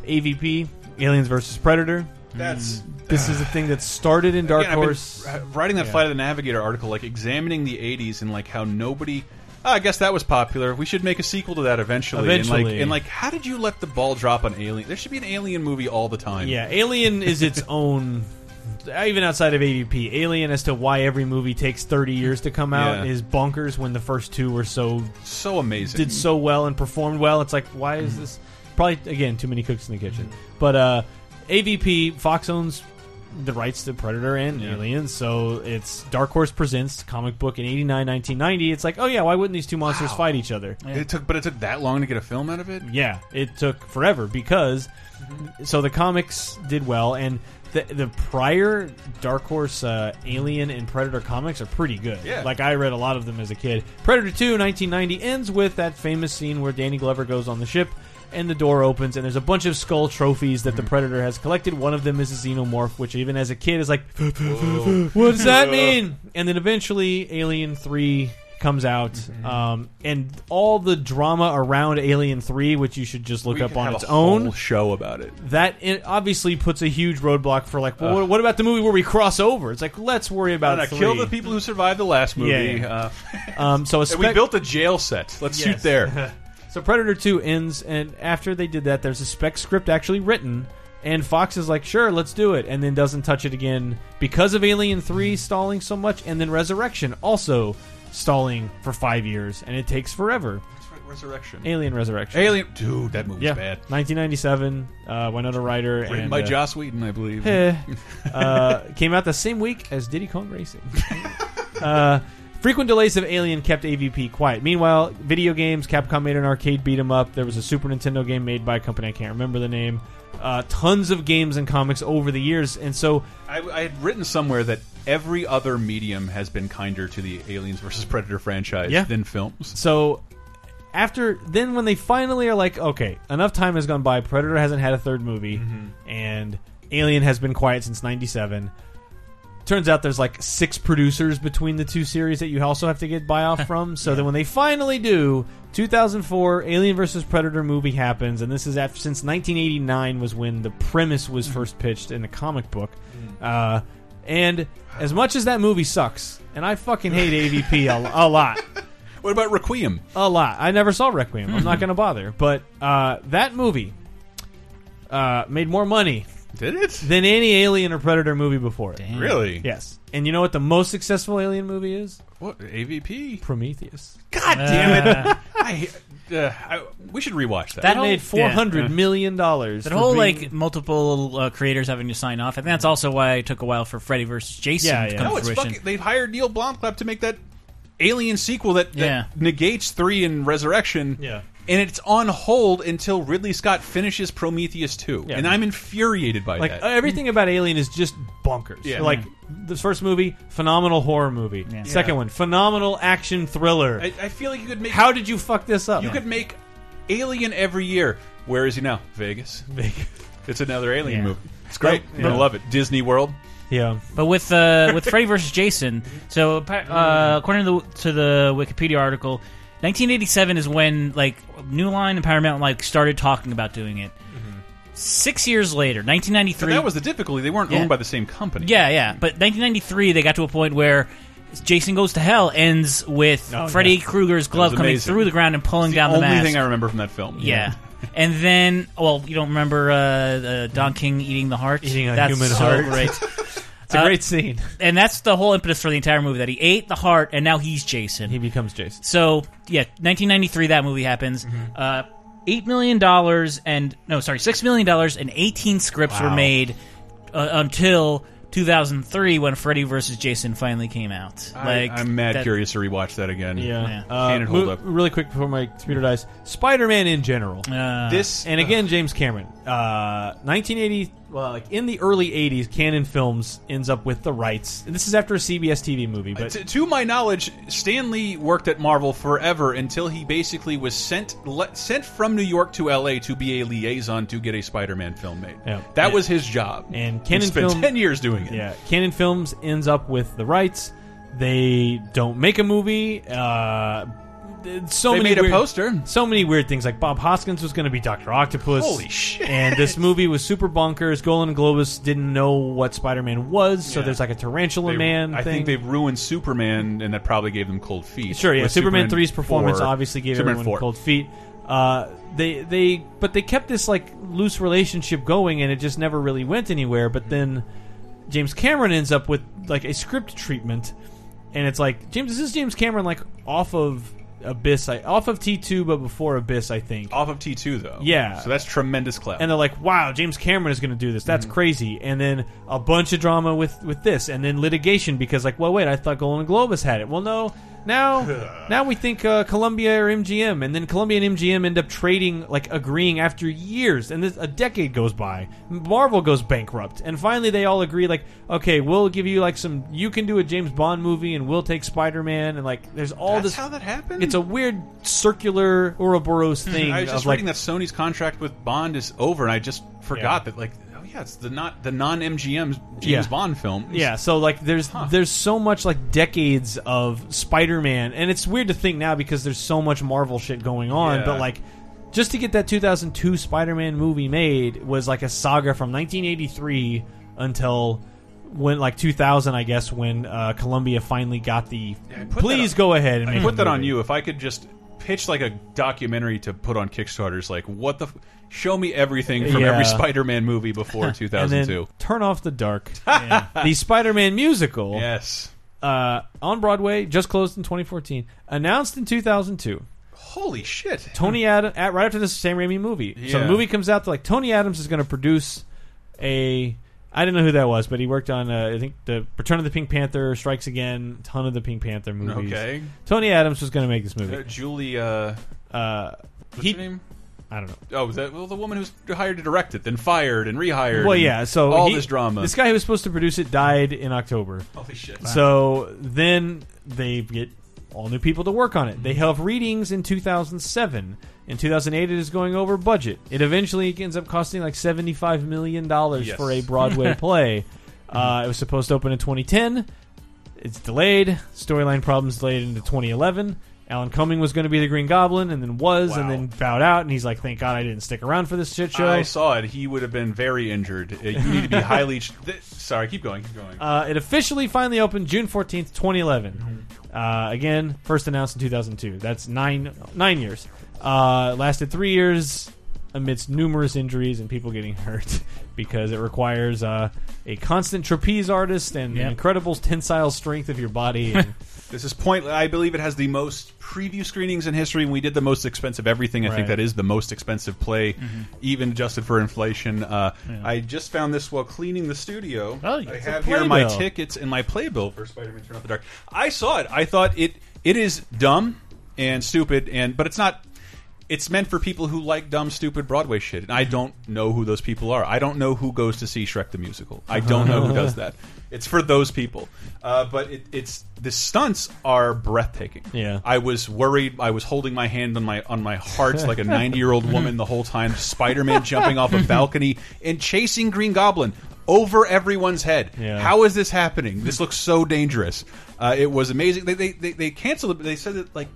AVP Aliens versus Predator. That's This is a thing that started in Dark Again, I've been Horse. r- writing that. Flight of the Navigator article, like examining the '80s and like how nobody. Oh, I guess that was popular. We should make a sequel to that eventually. And Eventually. like, and like, how did you let the ball drop on Alien? There should be an Alien movie all the time. Yeah, Alien is its own. Even outside of AVP, Alien as to why every movie takes thirty years to come out Yeah. is bonkers. When the first two were so so amazing, did so well and performed well, it's like why is this? Probably again too many cooks in the kitchen. But uh, AVP Fox owns the rights to Predator and Yeah. Aliens, so it's Dark Horse presents comic book in 89, 1990. It's like oh yeah, why wouldn't these two monsters Wow. fight each other? It took, but it took that long to get a film out of it. Yeah, it took forever because so the comics did well, and the the prior Dark Horse uh, Alien and Predator comics are pretty good. Yeah. like I read a lot of them as a kid. Predator Two, 1990, ends with that famous scene where Danny Glover goes on the ship. And the door opens, and there's a bunch of skull trophies that the Predator has collected. One of them is a xenomorph, which even as a kid is like, what does that mean? And then eventually, Alien Three comes out, um, and all the drama around Alien Three, which you should just look We up on its a own. whole show about it. That it obviously puts a huge roadblock for like, well, Ugh. what, about the movie where we cross over? It's like let's worry about three. kill the people who survived the last movie. Yeah, yeah. Uh, Um, so a and we built a jail set. Let's shoot there. so Predator 2 ends, and after they did that, there's a spec script actually written, and Fox is like, sure, let's do it, and then doesn't touch it again because of Alien 3 stalling so much, and then Resurrection also stalling for five years, and it takes forever. Resurrection. Alien Resurrection. Alien, dude, that movie's yeah. bad. 1997, uh, Winona Ryder. Written and, by uh, Joss Whedon, I believe. eh, uh, came out the same week as Diddy Kong Racing. uh, frequent delays of Alien kept AVP quiet. Meanwhile, video games, Capcom made an arcade beat 'em up. There was a Super Nintendo game made by a company I can't remember the name. Uh, tons of games and comics over the years, and so I, I had written somewhere that every other medium has been kinder to the Aliens versus Predator franchise Yeah. than films. So after then, when they finally are like, okay, enough time has gone by. Predator hasn't had a third movie, mm-hmm. and Alien has been quiet since '97. Turns out there's like six producers between the two series that you also have to get buy off from. So that when they finally do, 2004 Alien versus Predator movie happens, and this is after since 1989 was when the premise was mm-hmm. first pitched in the comic book. Mm. Uh, and as much as that movie sucks, and I fucking hate AVP a, a lot. What about Requiem? A lot. I never saw Requiem. I'm not going to bother. But uh, that movie uh, made more money. Did it? Than any Alien or Predator movie before it. Really? Yes. And you know what the most successful Alien movie is? What AVP? Prometheus. God damn it! I, uh, I, we should rewatch that. That made four hundred million dollars. That for whole being- like multiple uh, creators having to sign off. I think that's also why it took a while for Freddy vs. Jason Yeah, to yeah. come no, to it's fruition. fucking. They've hired Neill Blomkamp to make that Alien sequel that, that Yeah. negates three and Resurrection. Yeah. And it's on hold until Ridley Scott finishes Prometheus 2. Yeah. And I'm infuriated by like that. everything about Alien is just bonkers. Yeah. Like the first movie, phenomenal horror movie. Second Yeah. one, phenomenal action thriller. I, I feel like you could make. How did you fuck this up? You could make Alien every year. Where is he now? Vegas. Vegas. It's another Alien Yeah. movie. It's great. But- You're gonna yeah. love it. Disney World. Yeah. But with uh, with Freddy versus Jason, so uh, according to the, to the Wikipedia article, 1987 is when like New Line and Paramount like started talking about doing it. Six years later, But 1993. that was the difficulty. They weren't Yeah. owned by the same company. Yeah, yeah. But 1993, they got to a point where Jason Goes to Hell ends with Oh, Freddy yeah. Krueger's glove coming amazing. through the ground and pulling It's down the the only thing I remember from that film. Yeah. And then, well, you don't remember uh, uh, Don King eating the heart? Eating a that's human so heart. Great. It's a great scene. And that's the whole impetus for the entire movie that he ate the heart and now he's Jason. He becomes Jason. So, yeah, 1993, that movie happens. Mm-hmm. Uh, $8 million and, no, sorry, $6 million and 18 scripts were Wow. made uh, until 2003 when Freddy vs. Jason finally came out. I, I'm mad that- curious to rewatch that again. Yeah. Uh, Can it hold mo- up? Really quick before my computer dies. Spider-Man in general. Uh, This and again, James Cameron. Uh, 1980. Well, like in the early 80s, Cannon Films ends up with the rights. And this is after a CBS TV movie, but to, to my knowledge, Stan Lee worked at Marvel forever until he basically was sent le sent from New York to L.A. to be a liaison to get a Spider-Man film made. Yeah. That And- was his job. and He Cannon spent Film- ten years doing it. Yeah, Cannon Films ends up with the rights. They don't make a movie. Uh, so They many made a weird- poster. So many weird things. Like Bob Hoskins was going to be Doctor Octopus. Holy shit. And this movie was super bonkers. Golan and Globus didn't know what Spider Man was, so Yeah. there's like a Tarantula They- Man. I thing. think they've ruined Superman, and that probably gave them cold feet. Sure, yeah. With Superman, 3's performance 4 obviously gave Superman everyone 4. cold feet. Uh, they they but they kept this like loose relationship going, and it just never really went anywhere. But then James Cameron ends up with like a script treatment, and it's like James. Is this is James Cameron like off of Abyss, I, off of T two, but before Abyss, I think. Off of T two though. Yeah. So that's tremendous clout. And they're like, "Wow, James Cameron is going to do this. That's mm-hmm. crazy." And then a bunch of drama with with this, and then litigation because, like, well, wait, I thought Golan Globus had it. Well, no, now now we think uh, Columbia or MGM, and then Columbia and MGM end up trading, like, agreeing after years, and this, a decade goes by. Marvel goes bankrupt, and finally they all agree, like, okay, we'll give you like some. You can do a James Bond movie, and we'll take Spider Man, and like, there's all That's this. how that happened? It's a weird circular Ouroboros thing. I was just of, like, that Sony's contract with Bond is over, and I just forgot that. Like, yeah, it's the not the non MGM James Yeah. Bond film. Yeah, so like there's there's so much like decades of Spider-Man, and it's weird to think now because there's so much Marvel shit going on. Yeah. But like, just to get that 2002 Spider-Man movie made was like a saga from 1983 until when like 2000, I guess, when uh, Columbia finally got the. put Please that go ahead and I make put that on you. If I could just pitch like a documentary to put on Kickstarter's, like what the. Show me everything from Yeah. every Spider-Man movie before and 2002. then turn off the dark. The Spider-Man musical. Yes. Uh, on Broadway, just closed in 2014. Announced in 2002. Holy shit! Tony Adams at, right after this Sam Raimi movie. So the movie comes out. To, like Tony Adams is going to produce a. I didn't know who that was, but he worked on uh, I think the Return of the Pink Panther, Strikes Again, ton of the Pink Panther movies. Okay. Tony Adams was going to make this movie. Uh, Julie. Uh, Uh, what's he- her name? I don't know. Oh, was that well, the woman who's hired to direct it, then fired and rehired. Well, and yeah. So all he- this drama. This guy who was supposed to produce it died in October. Holy shit! So then they get all new people to work on it. They have readings in 2007. In 2008, it is going over budget. It eventually ends up costing like 75 million dollars Yes. for a Broadway play. Uh, it was supposed to open in 2010. It's delayed. Storyline problems delayed into 2011. Alan Cumming was going to be the Green Goblin, and then was, and then bowed out. And he's like, "Thank God I didn't stick around for this shit show." I saw it. He would have been very injured. Uh, You need to be highly. th- sorry, keep going. Keep going. Uh, it officially finally opened June fourteenth, twenty eleven. Uh, again, first announced in two thousand two. That's nine nine years. Uh, lasted three years amidst numerous injuries and people getting hurt because it requires uh, a constant trapeze artist and Yep. incredible tensile strength of your body. And, This is point. I believe it has the most preview screenings in history. And we did the most expensive everything. I think that is the most expensive play, Mhm. even adjusted for inflation. Uh, Yeah. I just found this while cleaning the studio. Oh, I have here my tickets and my playbill for Spider-Man: Turn Off the Dark. I saw it. I thought it it is dumb and stupid, and but it's not. It's meant for people who like dumb, stupid Broadway shit, and I don't know who those people are. I don't know who goes to see Shrek the musical. I don't know who does that. It's for those people. Uh, but it, it's the stunts are breathtaking. Yeah. I was worried. I was holding my hand on my on my heart like a ninety year old woman the whole time. Spider Man jumping off a balcony and chasing Green Goblin over everyone's head. Yeah. How is this happening? This looks so dangerous. Uh, it was amazing. They they they, they canceled it. But they said that like.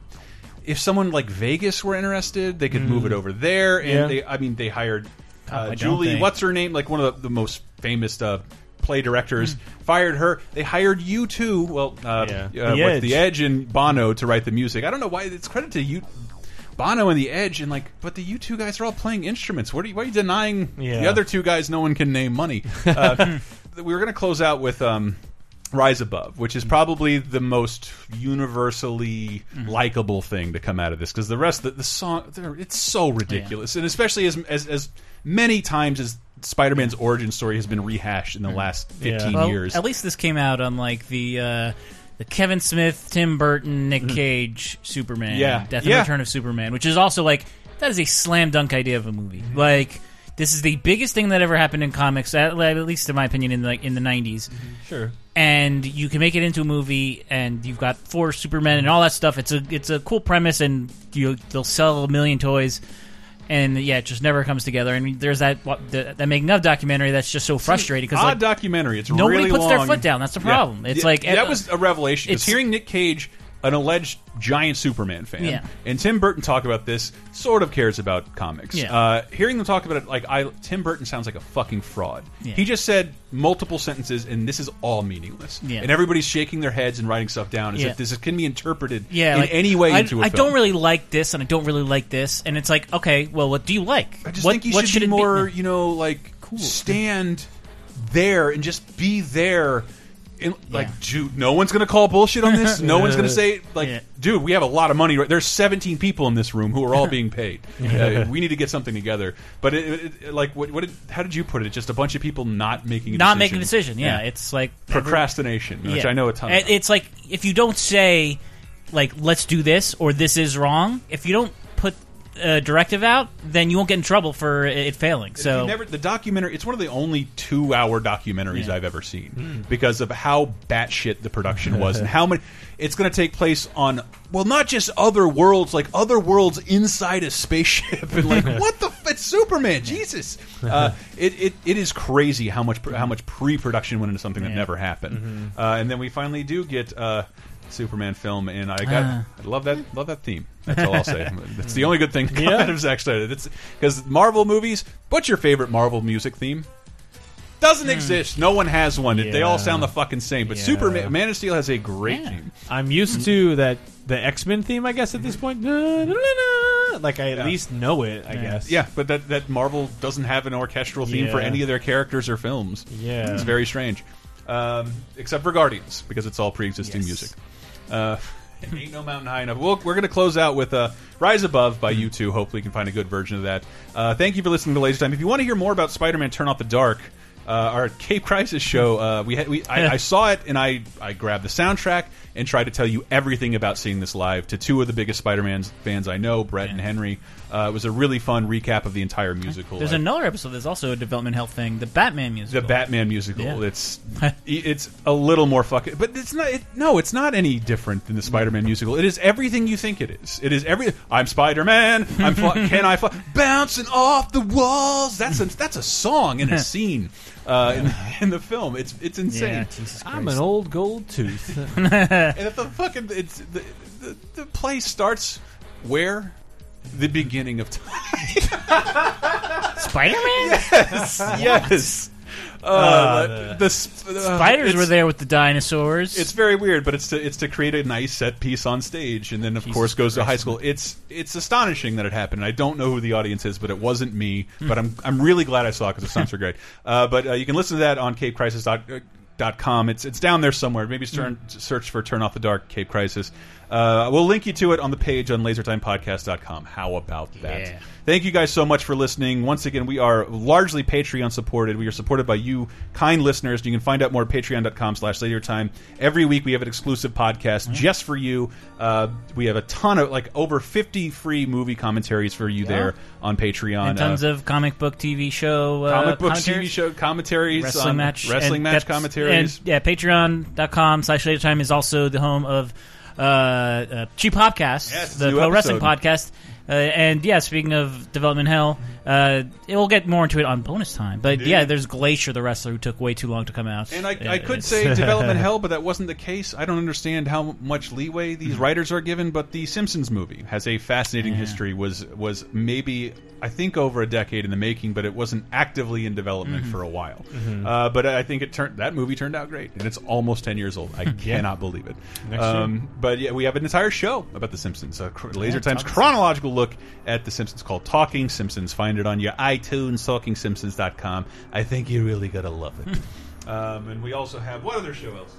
If someone like Vegas were interested, they could move it over there. And Yeah. they, I mean, they hired Oh, uh, don't Julie. What's her name? Like one of the, the most famous uh, play directors. Fired her. They hired U2. Well, uh, Yeah. uh, The with Edge. the Edge and Bono to write the music. I don't know why it's credit to you, Bono and the Edge, and like, but the U2 guys are all playing instruments. What are you, why are you denying Yeah. the other two guys? No one can name money. Uh, we were going to close out with. Um, Rise Above, which is probably the most universally likable thing to come out of this, because the rest of the, the song, it's so ridiculous, and especially as, as as many times as Spider-Man's origin story has been rehashed in the last fifteen Well, years. At least this came out on like the uh, the Kevin Smith, Tim Burton, Nick Cage Superman, Mm-hmm. Yeah. Death Yeah. and Return of Superman, which is also like that is a slam dunk idea of a movie. Mm-hmm. Like this is the biggest thing that ever happened in comics, at, at least in my opinion, in like in the '90s. Sure. And you can make it into a movie, and you've got four Supermen and all that stuff. It's a it's a cool premise, and you they'll sell a million toys. And yeah, it just never comes together. Mean, there's that what, the, that making of documentary that's just so frustrating because odd like, documentary. It's nobody really puts their foot down. That's the Yeah. problem. It's Yeah, like that uh, was a revelation. It's- hearing Nick Cage, an alleged giant Superman fan, Yeah. and Tim Burton talk about this, sort of cares about comics. Yeah. Uh, hearing them talk about it, like I, Tim Burton sounds like a fucking fraud. Yeah. He just said multiple sentences, and this is all meaningless. And everybody's shaking their heads and writing stuff down as if this can be interpreted in like, any way I, into a I film. don't really like this, and I don't really like this, and it's like, okay, well, what do you like? I just what, think you what should, be more, you know, like stand there and just be there. And, like, dude, no one's gonna call bullshit on this. No one's gonna say like, Yeah. dude, we have a lot of money. Right? There's 17 people in this room who are all being paid. Uh, we need to get something together. But it, it, like, what, what did, how did you put it? Just a bunch of people not making a not decision. making a decision. Yeah, it's like procrastination, which Yeah. I know a ton. It- It's like if you don't say, like, let's do this or this is wrong. If you don't put a directive out, then you won't get in trouble for it failing. So you never, the documentary, it's one of the only two-hour documentaries Yeah. I've ever seen Mm. because of how batshit the production was and how many. It's going to take place on well, not just other worlds, like other worlds inside a spaceship, and like what the it's Superman, Jesus! Uh, it, it it is crazy how much how much pre-production went into something that Yeah. never happened, Mhm. uh, and then we finally do get. Superman film, and I got Ah. I love that love that theme. That's all I'll say. That's the only good thing to come Yeah. out of Zack Snyder. Because Marvel movies. What's your favorite Marvel music theme? Doesn't exist. No one has one. They all sound the fucking same. But Yeah. Superman, Man of Steel has a great theme. I'm used to that the X Men theme, I guess, at this point. Like I at Yeah. least know it, I guess. Yeah, but that that Marvel doesn't have an orchestral theme for any of their characters or films. Yeah. it's very strange. Um, except for Guardians, because it's all pre-existing Yes. music. Uh, ain't no mountain high enough. Well, we're going to close out with uh, "Rise Above" by U2. Hopefully, you can find a good version of that. Uh, thank you for listening to Laser Time. If you want to hear more about Spider-Man: Turn Off the Dark. Uh, our Cape Crisis show, uh, we had, we I, I saw it and I I grabbed the soundtrack and tried to tell you everything about seeing this live to two of the biggest Spider-Man fans I know, Brett and Henry. Uh, it was a really fun recap of the entire musical. there's I- another episode. There's also a development health thing. The Batman musical. the Batman musical. Yeah. It's it's a little more fucking, but it's not. It, no, it's not any different than the Spider-Man musical. It is everything you think it is. It is every. I'm Spider-Man. I'm fly, can I fly? Bouncing off the walls. That's a that's a song in a scene uh, in, in the film. It's it's insane. Yeah, I'm an old gold tooth. and if the fucking it's the, the the play starts where the beginning of time. Spider-Man. yes, yes. Uh, Uh, the, the sp- uh, Spiders were there with the dinosaurs. It's very weird, but it's to it's to create a nice set piece on stage, and then of course goes to high school. It's it's astonishing that it happened. I don't know who the audience is, but it wasn't me. But I'm I'm really glad I saw it because the sounds are great. Uh, but uh, you can listen to that on CapeCrisis.com. It's it's down there somewhere. Maybe turn, search for "Turn Off the Dark" Cape Crisis. Uh, we'll link you to it on the page on LaserTimePodcast.com. How about that? Yeah. Thank you guys so much for listening. Once again, we are largely Patreon supported. We are supported by you, kind listeners. You can find out more at patreon.com slash Laser Time. Every week we have an exclusive podcast just for you. Uh, we have a ton of, like, over 50 free movie commentaries for you Yeah. there on Patreon. and tons Uh, of comic book TV show uh, comic book TV show commentaries, wrestling match, wrestling and match commentaries. And, yeah, Patreon.com slash Laser Time is also the home of uh, uh, Cheap Popcast, Yes, the pro wrestling podcast. Uh, and yeah, speaking of development hell, uh, we'll get more into it on bonus time. But yeah, there's Glacier, the wrestler, who took way too long to come out. And I, I could say development hell, but that wasn't the case. I don't understand how much leeway these Mm-hmm. writers are given. But the Simpsons movie has a fascinating Yeah. history. was was maybe I think over a decade in the making, but it wasn't actively in development Mhm. for a while. Mhm. Uh, but I think it turned that movie turned out great, and it's almost ten years old. I cannot believe it. Um, but yeah, we have an entire show about the Simpsons. Uh, Laser Yeah, Time's chronological look at the Simpsons called Talking Simpsons. Find it on your iTunes, TalkingSimpsons.com. I think you're really gonna love it. um, and we also have what other show else?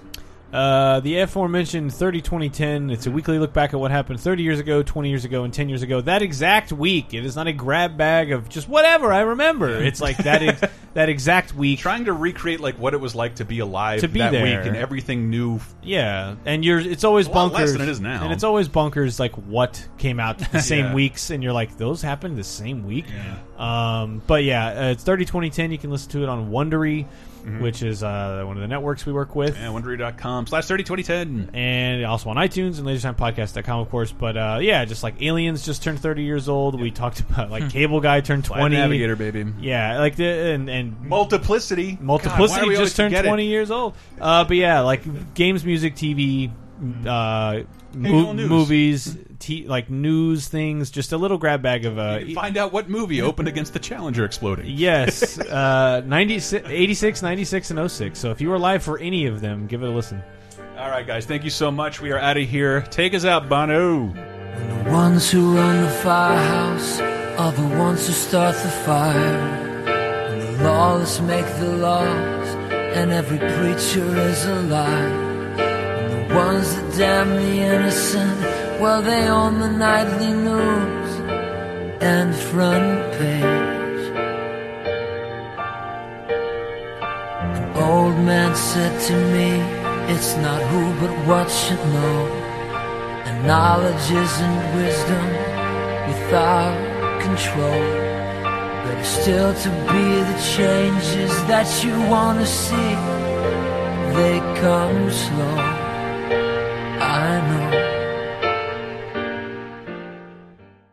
Uh, the aforementioned 30 2010. It's a weekly look back at what happened 30 years ago, 20 years ago, and 10 years ago. That exact week. It is not a grab bag of just whatever I remember. It's like that ex that exact week. Trying to recreate like what it was like to be alive To be that there. week and everything new. Yeah, and you're it's always A lot bunkers less than it is now. and it's always bunkers like what came out the same Yeah. weeks, and you're like those happened the same week. Um, but yeah, uh, it's 30 2010. You can listen to it on Wondery, Mhm. which is uh, one of the networks we work with. Yeah, Wondery.com slash 30 2010. and also on iTunes and LaserTimePodcast.com, of course. But uh, yeah, just like Aliens just turned 30 years old. We talked about like Cable Guy turned Flight 20. Navigator, baby. Yeah, like the and and Multiplicity. Multiplicity God, why do we just turned forget it? 20 years old. Uh, but yeah, like games, music, TV, uh, mo- movies, t- like news things. Just a little grab bag of uh, You find out what movie opened against the Challenger exploding. yes, uh, 96, 86, 96, and 06. So if you were live for any of them, give it a listen. All right, guys. Thank you so much. We are out of here. Take us out, Bono. The ones who run the firehouse are the ones who start the fire. And the lawless make the laws, and every preacher is a lie. And the ones that damn the innocent, well, they own the nightly news and front page. An old man said to me, It's not who but what you know. And knowledge isn't wisdom without control. Better still to be the changes that you wanna see. They come slow. I know